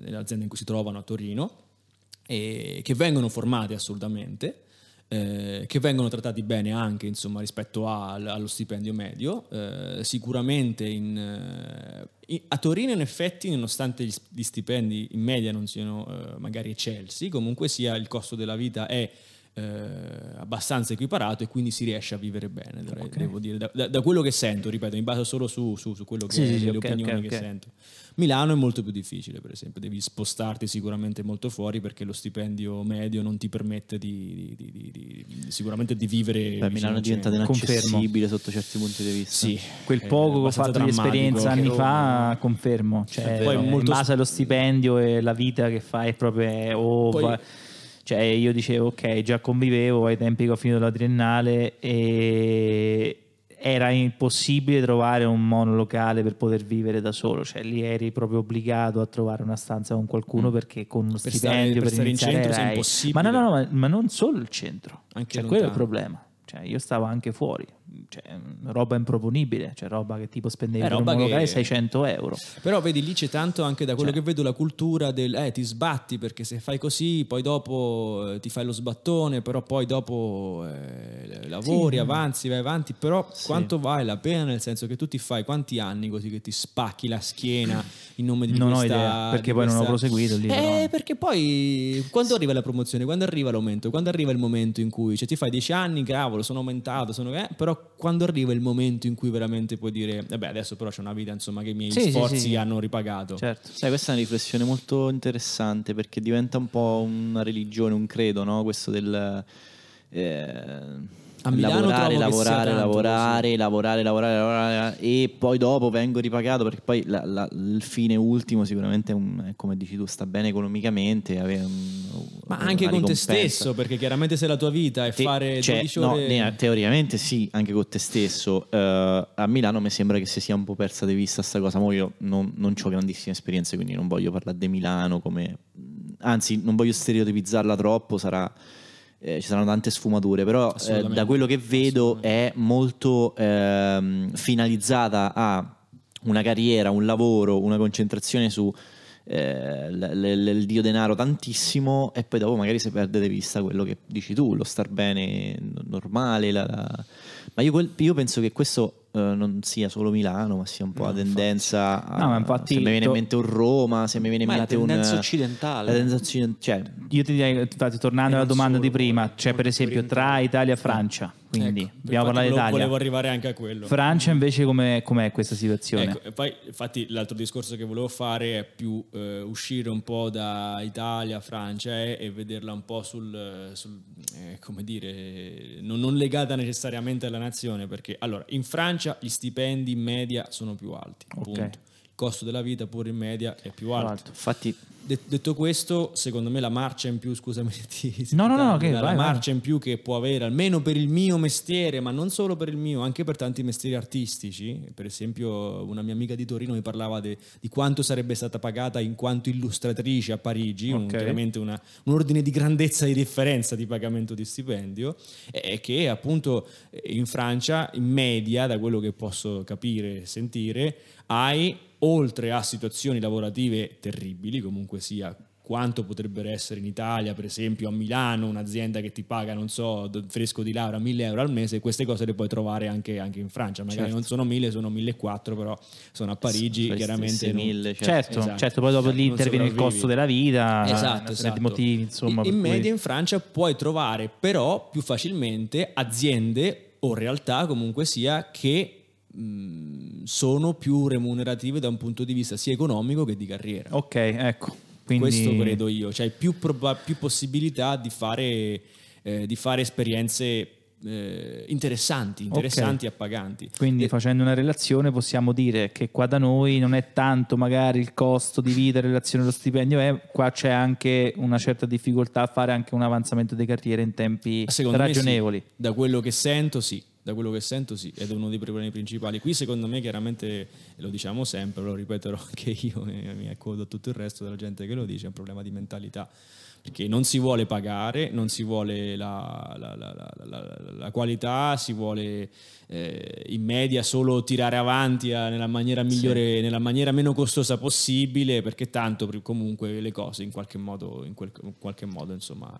nell'azienda in cui si trovano a Torino, e che vengono formate assolutamente, eh, che vengono trattati bene anche insomma, rispetto al- allo stipendio medio. Eh, sicuramente in, eh, in- a Torino in effetti, nonostante gli, stipendi in media non siano eh, magari eccelsi, comunque sia il costo della vita è eh, abbastanza equiparato e quindi si riesce a vivere bene, dovrei- devo dire, da, da- quello che sento, ripeto, mi baso solo su, su- su quello che Sì, è, sì, le ok, opinioni ok, che sento. Milano è molto più difficile, per esempio, devi spostarti sicuramente molto fuori perché lo stipendio medio non ti permette di, di- di- di- di- sicuramente di vivere. Beh, Milano è al diventata centro. inaccessibile sotto certi punti di vista. Sì, quel poco che ho fatto di esperienza anni fa confermo cioè, Poi in molto- base allo stipendio e la vita che fai è proprio è- o Poi- va- cioè io dicevo ok già convivevo ai tempi che ho finito la triennale e era impossibile trovare un monolocale per poter vivere da solo cioè lì eri proprio obbligato a trovare una stanza con qualcuno perché con uno Mm. Per stipendio stare- per per, stare in centro era- impossibile. ma no no, no ma, ma non solo il centro Anche cioè, quello è il problema cioè, io stavo anche fuori cioè, roba improponibile cioè roba che tipo spendevi Eh, per un roba monolocale che- 600 euro. Però vedi lì c'è tanto anche da quello Cioè. che vedo la cultura del eh, ti sbatti perché se fai così poi dopo eh, ti fai lo sbattone, però poi dopo eh, lavori, avanzi, vai avanti, però quanto vale la pena? Nel senso che tu ti fai quanti anni così che ti spacchi la schiena in nome di Non ho questa... idea, perché poi non ho questa- proseguito lì, Eh, però. perché poi quando arriva la promozione, quando arriva l'aumento, quando arriva il momento in cui cioè, ti fai 10 anni, cavolo, sono aumentato, sono... eh, però però quando arriva il momento in cui veramente puoi dire, vabbè adesso però c'è una vita insomma che i miei Sì, sì, sforzi sì. hanno ripagato. Certo. Sai, questa è una riflessione molto interessante perché diventa un po' una religione, un credo, no? Questo del eh, A Milano lavorare, lavorare, lavorare, lavorare, lavorare, lavorare, e poi dopo vengo ripagato perché poi il fine ultimo sicuramente come dici tu, sta bene economicamente, Ma anche con te stesso, perché chiaramente se la tua vita è fare cioè, 12 no, ore... teoricamente sì, anche con te stesso. Eh, a Milano mi sembra che si sia un po' persa di vista sta cosa. Mo io non, non ho grandissime esperienze, quindi non voglio parlare di Milano come... Anzi, non voglio stereotipizzarla troppo, sarà... eh, ci saranno tante sfumature, però eh, da quello che vedo è molto ehm, finalizzata a una carriera, un lavoro, una concentrazione su eh, l- l- il dio denaro tantissimo e poi dopo magari si perde di vista quello che dici tu, lo star bene normale. la- la- Ma io, quel- io penso che questo eh, non sia solo Milano, ma sia un po' la tendenza. A, No, ma infatti se mi viene in mente un Roma, se mi viene in la mente un. tendenza occidentale. La tendenza occidentale. Cioè, Io ti direi, infatti, tornando E alla domanda solo, di prima, c'è per esempio tra Italia e Francia, quindi Ecco, abbiamo parlato d'Italia. Volevo arrivare anche a quello. Francia invece com'è, com'è questa situazione? Ecco, poi infatti l'altro discorso che volevo fare è più eh, uscire un po' da Italia, Francia eh, e vederla un po' sul, sul, eh, come dire, non, non legata necessariamente alla nazione, perché allora in Francia gli stipendi in media sono più alti, punto. Il costo della vita pure in media è più alto. alto. infatti, Det- detto questo, secondo me la marcia in più, scusami, ti, ti No, no, no, che la vai, vai. marcia in più che può avere, almeno per il mio mestiere, ma non solo per il mio, anche per tanti mestieri artistici. Per esempio, una mia amica di Torino mi parlava de- di quanto sarebbe stata pagata in quanto illustratrice a Parigi, un- Ok. chiaramente una- un ordine di grandezza di differenza di pagamento di stipendio, e che appunto in Francia, in media, da quello che posso capire e sentire, hai oltre a situazioni lavorative terribili, comunque sia quanto potrebbero essere in Italia, per esempio a Milano, un'azienda che ti paga, non so, fresco di laurea 1000 euro al mese, queste cose le puoi trovare anche, anche in Francia, magari Certo. non sono 1000, sono 1400, però sono a Parigi, Saresti chiaramente... non- 6.000, cioè, Certo, esatto. certo, poi dopo lì interviene il costo della vita, Esatto, serie esatto. motivi, insomma. in cui- media in Francia puoi trovare però più facilmente aziende o realtà comunque sia che mh, sono più remunerative da un punto di vista sia economico che di carriera. Ok, ecco. Quindi... Questo credo io, cioè più, proba- più possibilità di fare, eh, di fare esperienze eh, interessanti, interessanti e appaganti. Quindi E- facendo una relazione possiamo dire che qua da noi non è tanto magari il costo di vita in relazione allo stipendio, eh, qua c'è anche una certa difficoltà a fare anche un avanzamento di carriera in tempi Secondo ragionevoli. sì. Da quello che sento, sì. Da quello che sento, sì. Ed è uno dei problemi principali. Qui, secondo me, chiaramente, lo diciamo sempre, lo ripeterò anche io, e mi accodo a tutto il resto della gente che lo dice, è un problema di mentalità. Perché non si vuole pagare, non si vuole la, la- la- la- qualità, si vuole eh, in media solo tirare avanti a- nella maniera migliore, nella maniera meno costosa possibile, perché tanto comunque le cose in qualche modo, in quel- in qualche modo insomma,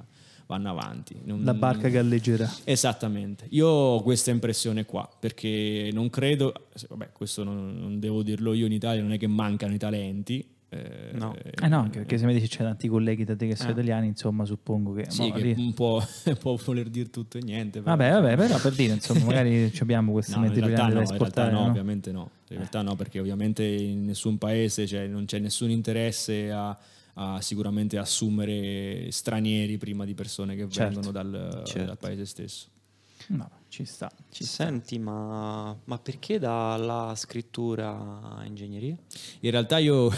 vanno avanti. Non- La barca galleggerà. Esattamente, io ho questa impressione qua perché non credo, vabbè questo non, non devo dirlo io in Italia, non è che mancano i talenti. eh, No. Eh no, anche perché se mi dici c'è tanti colleghi da te che sono Eh. italiani, insomma, suppongo che... Sì, che lì- un po' può voler dire tutto e niente. però- Vabbè, vabbè, però per dire, insomma, magari ci abbiamo questi No, realtà italiani no, da esportare. no, no? ovviamente no. In realtà no, perché ovviamente in nessun paese cioè, non c'è nessun interesse a, a sicuramente assumere stranieri prima di persone che Certo. vengono dal, Certo. dal paese stesso. No, ci sta. Ci sta. Senti, ma, ma perché dalla scrittura a ingegneria? In realtà io...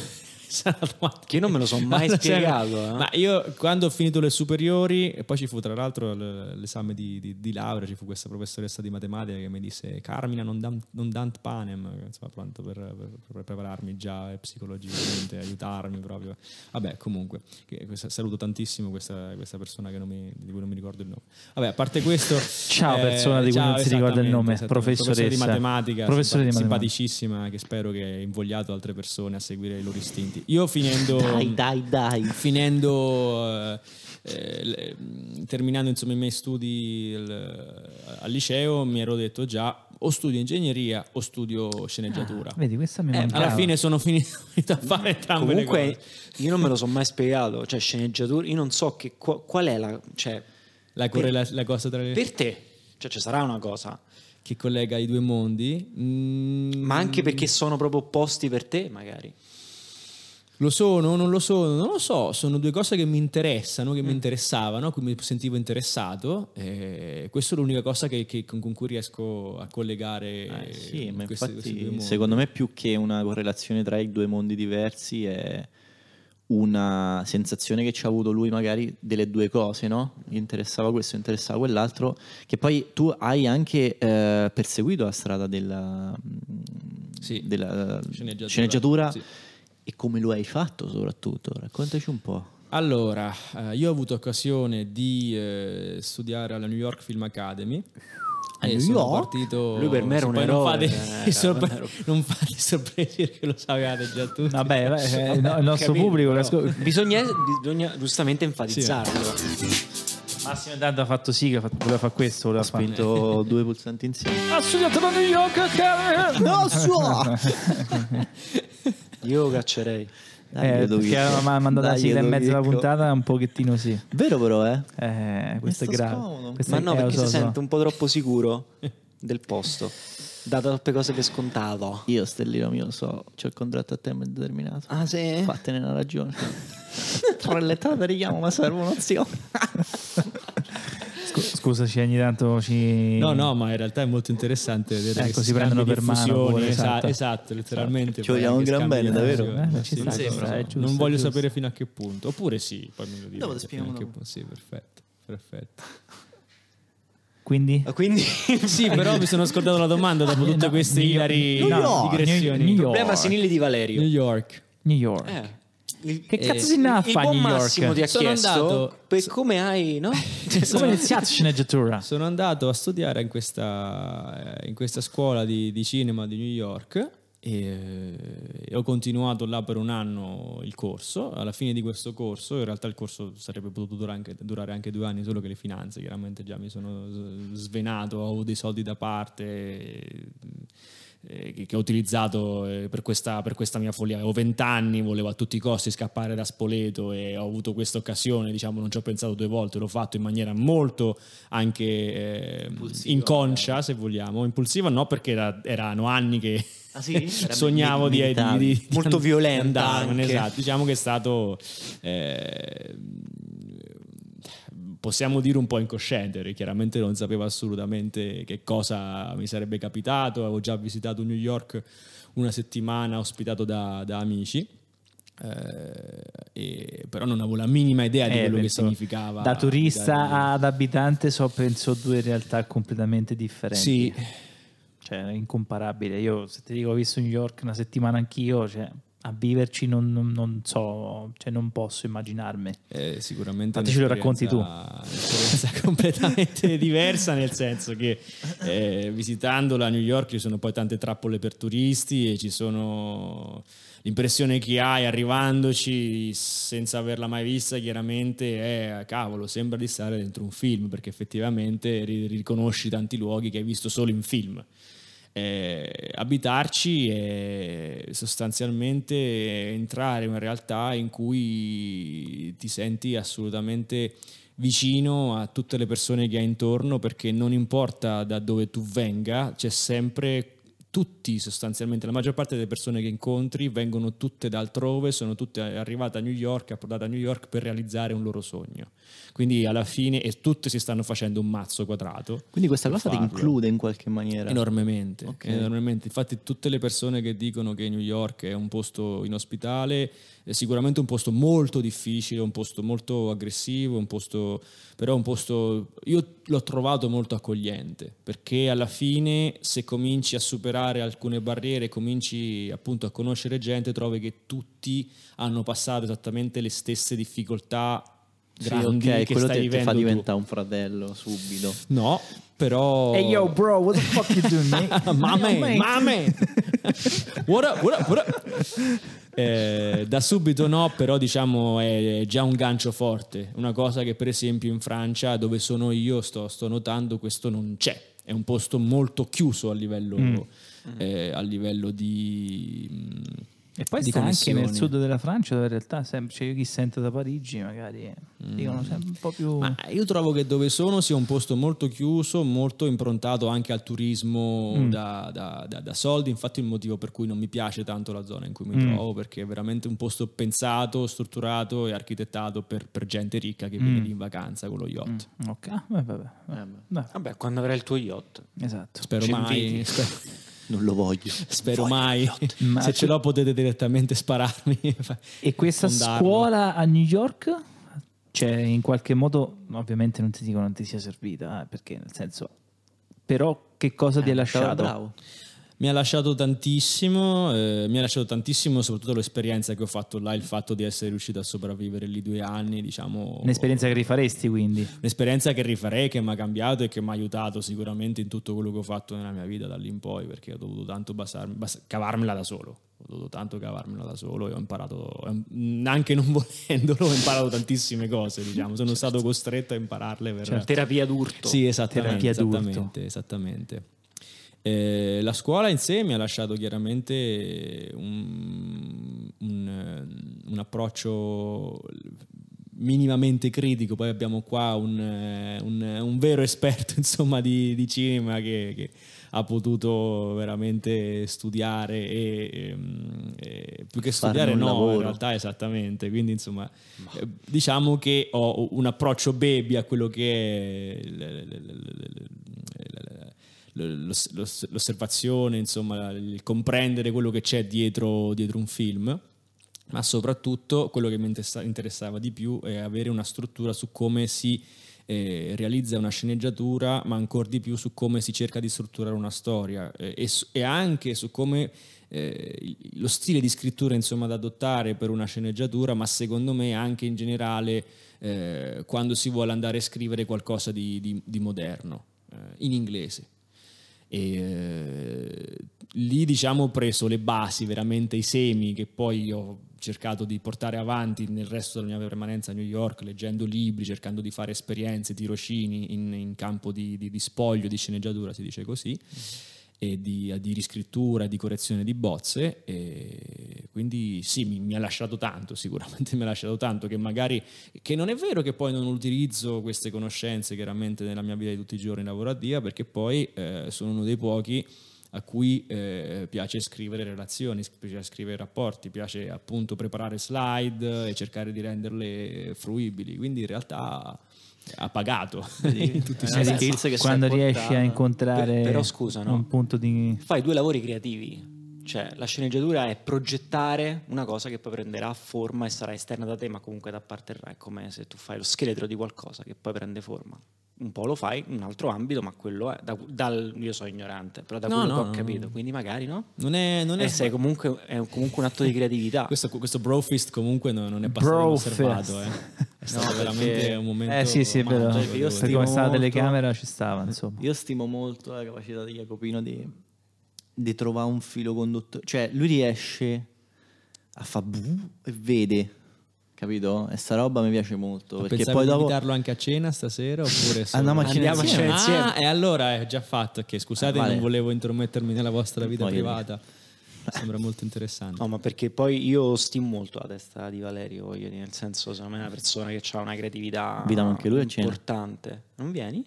domanda Che io non me lo sono mai spiegato. eh. Ma io quando ho finito le superiori, e poi ci fu tra l'altro l'esame di, di- di laurea, ci fu questa professoressa di matematica che mi disse Carmina non, dam- non dant panem, insomma pronto per, per- per prepararmi già eh, psicologicamente, aiutarmi proprio. Vabbè comunque, che- questa- saluto tantissimo questa, questa persona che non mi- di cui non mi ricordo il nome. Vabbè, a parte questo... Ciao, persona di cui non si ricorda il nome, professoressa. Professore di matematica, Professore di simpa- matematica. simpaticissima, che spero che invogliato altre persone a seguire i loro istinti. Io finendo Dai, dai, dai. finendo eh, eh, le- mh, terminando insomma i miei studi il- al liceo mi ero detto già o studio ingegneria o studio sceneggiatura Vedi, questa mi Eh, mancava. alla fine sono finito a fare entrambe le Comunque, cose io non me lo sono mai spiegato. Cioè, sceneggiatura, io non so che, qua- qual è la. Cioè, la, correla- la cosa tra le per te, Cioè ci sarà una cosa. che collega i due mondi. Mm, Ma anche perché sono proprio opposti per te, magari. Lo sono, non lo sono, non lo so, sono due cose che mi interessano, Mm. che mi interessavano, a cui mi sentivo interessato. E questa è l'unica cosa che- che- con, cui riesco a collegare Eh, sì, ma questi- questi infatti mondi. secondo me più che una correlazione tra i due mondi diversi è una sensazione che ci ha avuto lui magari delle due cose, no? Gli interessava questo, interessava quell'altro, che poi tu hai anche eh, perseguito la strada della, Sì, della sceneggiatura, sceneggiatura, sì. E come lo hai fatto soprattutto, raccontaci un po'. Allora, eh, io ho avuto occasione di eh, studiare alla New York Film Academy. A e New sono York? partito. Lui per me era un non eroe, fate, eh, sorpre- era un eroe. non fate sorpresi perché lo sapevate già tutti. Vabbè, beh, eh, no, il nostro Capito, pubblico che ascol- bisogna, bisogna giustamente enfatizzarlo. Massimo intanto ha fatto sì, che ha fatto- voleva fare questo, voleva fare. spinto due pulsanti insieme. Ha studiato a New York Academy! No, suo! Io caccerei. Eh, perché mi ha mandato la sigla in mezzo alla puntata un pochettino sì. Vero però, eh? Eh, questo è grave. Questo Ma è- no, perché so, si so. sente un po' troppo sicuro del posto. Date troppe cose per scontato. Io, Stellino mio, so, c'ho il contratto a tempo indeterminato. Ah, sì? Fatene una ragione. Tre lettate richiamo, ma serve un'opzione. Scu- Scusaci, ogni tanto ci. No, no, ma in realtà è molto interessante vedere Ecco, che si prendono per mano pure, esa- esatto. esatto, letteralmente. Ci vogliamo un gran bene, davvero? Eh, ci Sì, sta, ci però è giusto, non voglio giusto. sapere fino a che punto. Oppure sì, poi me lo dire. Dopo ti fino spieghiamo. Sì, perfetto. Perfetto. Quindi? Ah, Quindi Sì, però mi sono scordato la domanda dopo tutte queste ilari no, digressioni. New- York. problema senile di Valerio. New York. New York. Eh. Il, Che cazzo Eh, si andava a il fare a buon New Massimo ti ha York? Sono chiesto andato- per come hai, no? Come è iniziato sceneggiatura? Sono andato a studiare in questa, eh, in questa scuola di, di cinema di New York e, e ho continuato là per un anno il corso. Alla fine di questo corso, in realtà il corso sarebbe potuto durare anche, durare anche due anni, solo che le finanze chiaramente già mi sono svenato, ho avuto dei soldi da parte. e- eh, che ho utilizzato eh, per questa, per questa mia follia. Avevo vent'anni, volevo a tutti i costi scappare da Spoleto e ho avuto questa occasione, diciamo, non ci ho pensato due volte, l'ho fatto in maniera molto anche eh, inconscia, se vogliamo. Impulsiva no, perché era- erano anni che Ah, sì? Sognavo di, di, di- Molto violenta andarmene, esatto. Diciamo che è stato... eh, possiamo dire un po' incosciente, perché chiaramente non sapevo assolutamente che cosa mi sarebbe capitato, avevo già visitato New York una settimana ospitato da, da amici. eh, e- però non avevo la minima idea di Eh, quello che significava Da turista abitare ad abitante so penso due realtà completamente differenti. Sì, Cioè, incomparabile. Io se ti dico ho visto New York una settimana anch'io, cioè, a viverci non, non- non so, cioè non posso immaginarmi. Eh, sicuramente Infatti ce lo racconti tu. un'esperienza- completamente diversa nel senso che eh, visitando a New York ci sono poi tante trappole per turisti e ci sono l'impressione che hai arrivandoci senza averla mai vista chiaramente è cavolo sembra di stare dentro un film perché effettivamente ri- riconosci tanti luoghi che hai visto solo in film eh, abitarci è sostanzialmente entrare in una realtà in cui ti senti assolutamente vicino a tutte le persone che hai intorno perché non importa da dove tu venga, c'è sempre tutti sostanzialmente, la maggior parte delle persone che incontri vengono tutte da altrove, sono tutte arrivate a New York, approdate a New York per realizzare un loro sogno. Quindi alla fine, e tutte si stanno facendo un mazzo quadrato. Quindi questa cosa ti include in qualche maniera. Enormemente, Ok. enormemente. Infatti tutte le persone che dicono che New York è un posto inospitale, è sicuramente un posto molto difficile, un posto molto aggressivo, un posto, però un posto, io l'ho trovato molto accogliente, perché alla fine se cominci a superare alcune barriere, cominci appunto a conoscere gente, trovi che tutti hanno passato esattamente le stesse difficoltà Sì, grandi ok, che quello stai ti, ti vivendo fa diventare un fratello subito. No, però... Hey yo bro, what the fuck you doing? Mame, mame. what up, what up, what up? Eh, da subito no, però diciamo è già un gancio forte. Una cosa che per esempio in Francia, dove sono io, sto, sto notando questo non c'è. È un posto molto chiuso a livello, Mm. eh, a livello di... mm, E poi di sta anche nel sud della Francia, dove in realtà sempre, cioè io chi sento da Parigi magari dicono sempre un po' più... Ma io trovo che dove sono sia un posto molto chiuso, molto improntato anche al turismo Mm. da, da- da- da soldi. Infatti, il motivo per cui non mi piace tanto la zona in cui mi Mm. trovo, perché è veramente un posto pensato, strutturato e architettato per, per gente ricca che viene Mm. lì in vacanza con lo yacht. Mm, ok, eh, vabbè, vabbè. Dai, Vabbè, quando avrai il tuo yacht. esatto. Spero Ci mai. Non lo voglio. spero mai. Ma Se ce l'ho, potete direttamente spararmi. E questa fondarlo. scuola a New York, cioè in qualche modo, ovviamente non ti dico non ti sia servita, eh, perché nel senso, però che cosa ti ha Stava lasciato? bravo. Mi ha lasciato tantissimo, eh, mi ha lasciato tantissimo soprattutto l'esperienza che ho fatto là, il fatto di essere riuscito a sopravvivere lì due anni, diciamo... Un'esperienza che rifaresti quindi? Un'esperienza che rifarei, che mi ha cambiato e che mi ha aiutato sicuramente in tutto quello che ho fatto nella mia vita da lì in poi, perché ho dovuto tanto basarmi, bas- cavarmela da solo. Ho dovuto tanto cavarmela da solo e ho imparato, anche non volendolo, ho imparato tantissime cose, diciamo. Sono stato costretto a impararle per... Terapia d'urto. Sì, esattamente. Terapia d'urto. esattamente, esattamente. Eh, la scuola in sé mi ha lasciato chiaramente un, un, eh, un approccio minimamente critico. Poi abbiamo qua un, eh, un- un vero esperto insomma, di, di cinema che, che ha potuto veramente studiare e, e più che studiare no lavoro. in realtà esattamente quindi insomma eh, diciamo che ho un approccio baby a quello che è l- l- l- l'osservazione insomma il comprendere quello che c'è dietro, dietro un film ma soprattutto quello che mi interessa- interessava di più è avere una struttura su come si eh, realizza una sceneggiatura, ma ancora di più su come si cerca di strutturare una storia eh, e, e anche su come eh, lo stile di scrittura insomma, da adottare per una sceneggiatura, ma secondo me anche in generale eh, quando si vuole andare a scrivere qualcosa di, di- di moderno, eh, in inglese. E eh, lì diciamo ho preso le basi, veramente i semi che poi ho cercato di portare avanti nel resto della mia permanenza a New York, leggendo libri, cercando di fare esperienze, tirocini in, in campo di, di- di spoglio, di sceneggiatura, si dice così, e di, di riscrittura, di correzione di bozze. E quindi sì, mi, mi ha lasciato tanto, sicuramente mi ha lasciato tanto, che magari, che non è vero che poi non utilizzo queste conoscenze chiaramente nella mia vita di tutti i giorni lavorativa, perché poi eh, sono uno dei pochi a cui eh, piace scrivere relazioni, piace scrivere rapporti, piace appunto preparare slide e cercare di renderle fruibili. Quindi in realtà ha pagato in tutti i sensi. Quando riesci a incontrare Per- però scusa, no? un punto di... Fai due lavori creativi. Cioè, la sceneggiatura è progettare una cosa che poi prenderà forma e sarà esterna da te, ma comunque t'apparterrà. È come se tu fai lo scheletro di qualcosa che poi prende forma. Un po' lo fai in un altro ambito, ma quello è. da- dal, io sono ignorante, però da No, quello no, che ho no, capito. no. Quindi magari no? Non è, non è Eh, sei comunque, è comunque un atto di creatività. questo, questo brofist comunque non, non è passato inosservato. Eh. È stato No, veramente perché- un momento Eh sì, sì, è vero. Cioè, io stimo come stava la molto- telecamera ci stava, insomma. Io stimo molto la capacità di Jacopino di, di trovare un filo conduttore. Cioè, lui riesce a fare e vede, capito? E sta roba mi piace molto. Ma Perché poi di dopo... invitarlo anche a cena stasera oppure solo- Andiamo a cena Andiamo a insieme. cena insieme. Ah, e allora è già fatto. Che scusate, Ah, vale. non volevo intromettermi nella vostra vita Voglio privata. Sembra molto interessante. No, ma perché poi io stimo molto la testa di Valerio, voglio dire, nel senso, secondo me è una persona che ha una creatività importante. Non vieni?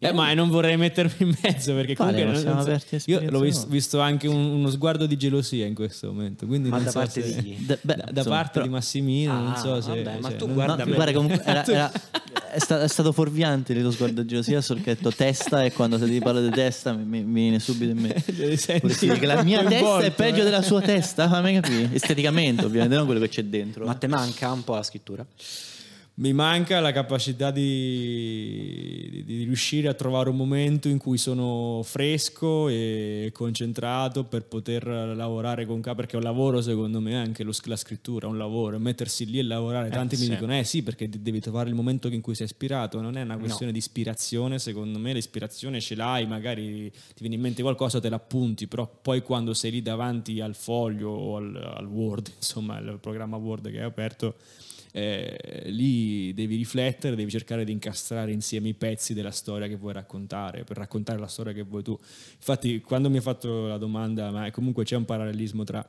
Eh, ma non vorrei mettermi in mezzo perché Vale, comunque ma non- siamo non so- aperti a io l'ho vis- esperienze visto, anche un- uno sguardo di gelosia in questo momento. Quindi Ma non da so parte se- di chi? Da, beh, da, insomma, parte però- di Massimino, non Ah, so se. vabbè, ma cioè, tu non- guarda No, me. guarda, comunque era, era- è, sta- è stato fuorviante il tuo sguardo di gelosia hai detto testa e quando ti parlo di testa mi, mi- mi viene subito in mente. Senti, la mia testa è coinvolto, peggio eh. della sua testa, fammi capire. Esteticamente, ovviamente, non quello che c'è dentro. Ma te manca un po' la scrittura? Mi manca la capacità di, di- di riuscire a trovare un momento in cui sono fresco e concentrato per poter lavorare con ca perché è un lavoro secondo me anche lo- la scrittura è un lavoro mettersi lì e lavorare. Tanti mi sì. dicono eh sì perché de- devi trovare il momento in cui sei ispirato. Non è una questione di ispirazione secondo me l'ispirazione ce l'hai magari ti viene in mente qualcosa te l'appunti però poi quando sei lì davanti al foglio o al, al Word insomma il programma Word che hai aperto eh, lì devi riflettere, devi cercare di incastrare insieme i pezzi della storia che vuoi raccontare, per raccontare la storia che vuoi tu. Infatti, quando mi hai fatto la domanda, ma comunque c'è un parallelismo tra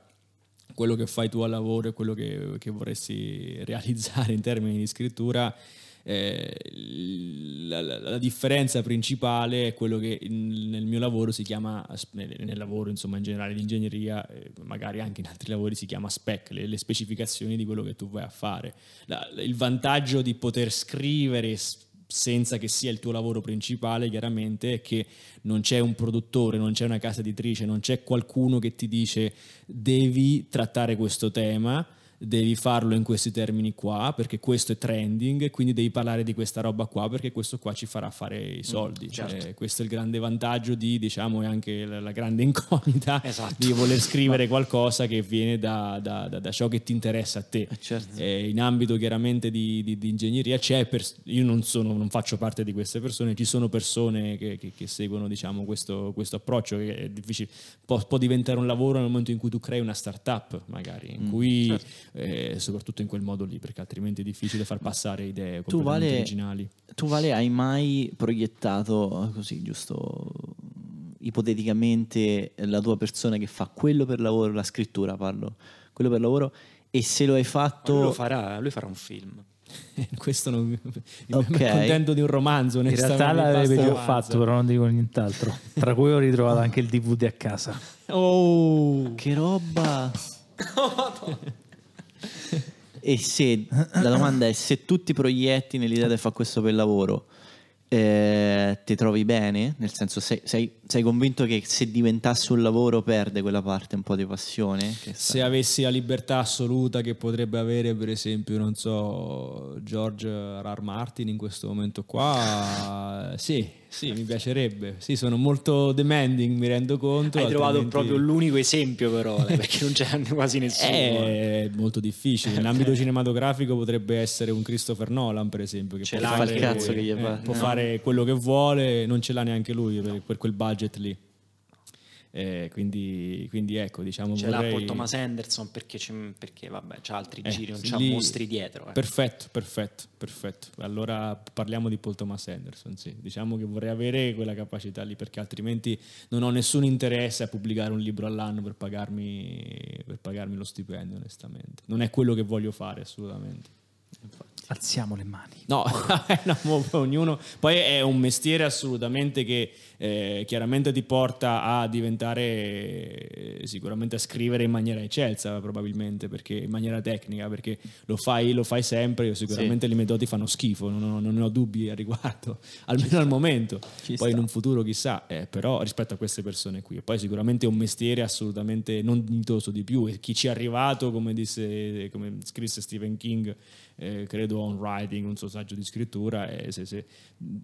quello che fai tu al lavoro e quello che, che vorresti realizzare in termini di scrittura, eh, la, la, differenza principale è quello che in, nel mio lavoro si chiama, nel lavoro insomma in generale di ingegneria, eh, magari anche in altri lavori si chiama spec, le, le specificazioni di quello che tu vai a fare. La, il vantaggio di poter scrivere senza che sia il tuo lavoro principale, chiaramente, è che non c'è un produttore, non c'è una casa editrice, non c'è qualcuno che ti dice devi trattare questo tema devi farlo in questi termini qua perché questo è trending quindi devi parlare di questa roba qua perché questo qua ci farà fare i soldi. Mm, certo. eh, questo è il grande vantaggio di, diciamo, e anche la, la grande incognita esatto. di voler scrivere qualcosa che viene da, da, da, da, ciò che ti interessa a te. Eh, certo. eh, in ambito chiaramente di, di, di ingegneria c'è, pers- io non, sono, non, faccio parte di queste persone, ci sono persone che, che, che seguono diciamo, questo, questo, approccio che è difficile, può, può, diventare un lavoro nel momento in cui tu crei una startup magari, in mm, cui certo eh, soprattutto in quel modo lì, perché altrimenti è difficile far passare idee tu vale, originali. Tu Vale hai mai proiettato così, giusto ipoteticamente, la tua persona che fa quello per lavoro, la scrittura parlo, quello per lavoro, e se lo hai fatto... Lui, lo farà, lui farà un film. Questo non okay. mi contento di un romanzo. In realtà l'avevo già fatto, però non dico nient'altro. Tra cui ho ritrovato anche il DVD a casa. Oh, che roba! e se la domanda è se tu ti proietti nell'idea di fare questo per lavoro eh, ti trovi bene? Nel senso, sei, sei, sei, convinto che se diventasse un lavoro perde quella parte un po' di passione? se avessi la libertà assoluta che potrebbe avere, per esempio, non so, George R. Martin in questo momento qua, sì, sì, mi piacerebbe. Sì, sono molto demanding, mi rendo conto. Hai altrimenti... trovato proprio l'unico esempio, però, eh, perché non c'è quasi nessuno. È molto difficile. In ambito cinematografico potrebbe essere un Christopher Nolan, per esempio, che ce può, fare, il cazzo che gli fa. può no. fare quello che vuole, non ce l'ha neanche lui per, per quel budget lì. Eh, quindi, quindi, ecco, diciamo. Ce vorrei... l'ha Thomas Anderson perché, perché vabbè, c'ha altri eh, giri, non c'ha lì... mostri dietro. Eh. Perfetto, perfetto, perfetto. Allora parliamo di Paul Thomas Anderson. Sì. Diciamo che vorrei avere quella capacità lì perché altrimenti non ho nessun interesse a pubblicare un libro all'anno per pagarmi, per pagarmi lo stipendio, onestamente. Non è quello che voglio fare assolutamente. Infatti. Alziamo le mani. No, no, ognuno. Poi è un mestiere assolutamente che eh, chiaramente ti porta a diventare, eh, sicuramente a scrivere in maniera eccelsa, probabilmente, perché in maniera tecnica, perché lo fai, lo fai sempre. Io sicuramente sì. le metodi fanno schifo, non ho, non ho dubbi a riguardo, almeno al momento. Ci poi sta. in un futuro chissà, eh, però rispetto a queste persone qui. poi sicuramente è un mestiere assolutamente non dignitoso di più. E chi ci è arrivato, come, disse, come scrisse Stephen King, eh, credo on writing, un suo saggio di scrittura, e se, se,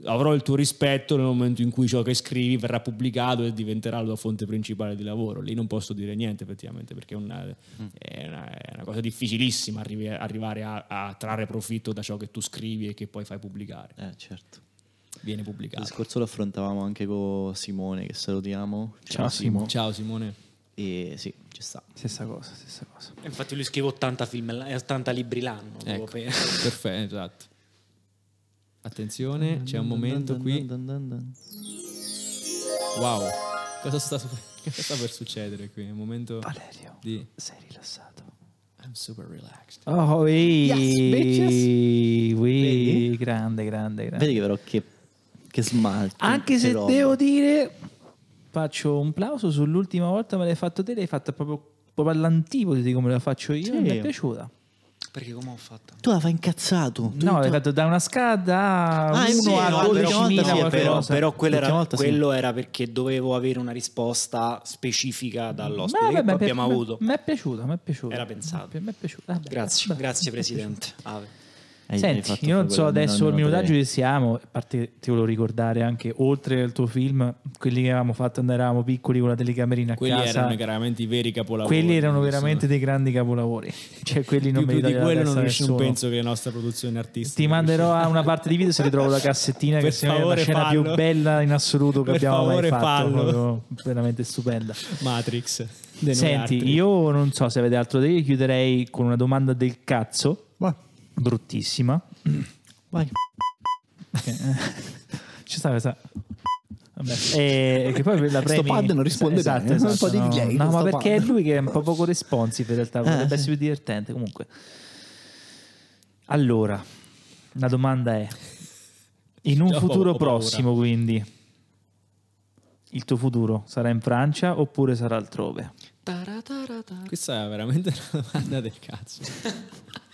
avrò il tuo rispetto nel momento in cui ciò che scrivi verrà pubblicato e diventerà la tua fonte principale di lavoro. Lì non posso dire niente effettivamente perché è una, mm. è una, è una cosa difficilissima arrivi, arrivare a, a, trarre profitto da ciò che tu scrivi e che poi fai pubblicare. Eh, certo. Viene pubblicato. Il discorso lo affrontavamo anche con Simone, che salutiamo. Ciao, Ciao Simone. Ciao Simone. E sì, ci sta. Stessa cosa, stessa cosa. Infatti lui scrive 80 film, 80 libri l'anno. Ecco. Perfetto, esatto. Attenzione, c'è un momento qui. Wow, cosa sta, cosa sta per succedere qui? Un momento Valerio, di... sei rilassato. I'm super relaxed. Oh, oui, yes, oui, grande, grande, grande. Vedi però che, che smalto. Anche se roba. devo dire faccio un plauso sull'ultima volta me l'hai fatto te, l'hai fatta proprio, proprio all'antipodi di come la faccio io, sì. mi è piaciuta. Perché come ho fatto? Tu la fai incazzato. No, l'hai fatto da una scala ah, 1 a 12.000 sì, però, però quello, era, quello sì. era, perché dovevo avere una risposta specifica dall'ospite Ma, vabbè, che abbiamo avuto. Mi è piaciuta, mi è piaciuta. Era pensato. Mi è piaciuta. Vabbè, grazie, vabbè. grazie Presidente. Hai, Senti, hai io non so adesso il minutaggio che siamo, a parte ti volevo ricordare anche, oltre al tuo film, quelli che avevamo fatto quando eravamo piccoli con la telecamerina a quelli casa. Quelli erano veramente i veri capolavori. Quelli erano veramente dei grandi capolavori. Cioè, quelli non più, più di quello non nessuno. penso che la nostra produzione artistica. Ti manderò a una parte di video se ritrovo la cassettina che è la scena fallo. più bella in assoluto che per abbiamo mai fatto. Veramente stupenda. Matrix. Senti, io non so se avete altro da dire, chiuderei con una domanda del cazzo. Ma bruttissima. Vai. Okay. Ci sta questa. Vabbè, e che poi la Sto premi... pad non risponde esatto, bene, esatto, un po' di no, delay, No, ma perché è pad. lui che è un po' poco responsive in realtà, potrebbe sì. essere più divertente. Comunque, allora, la domanda è: in un Già ho- futuro paura. prossimo, quindi, il tuo futuro sarà in Francia oppure sarà altrove? Questa è veramente una domanda del cazzo.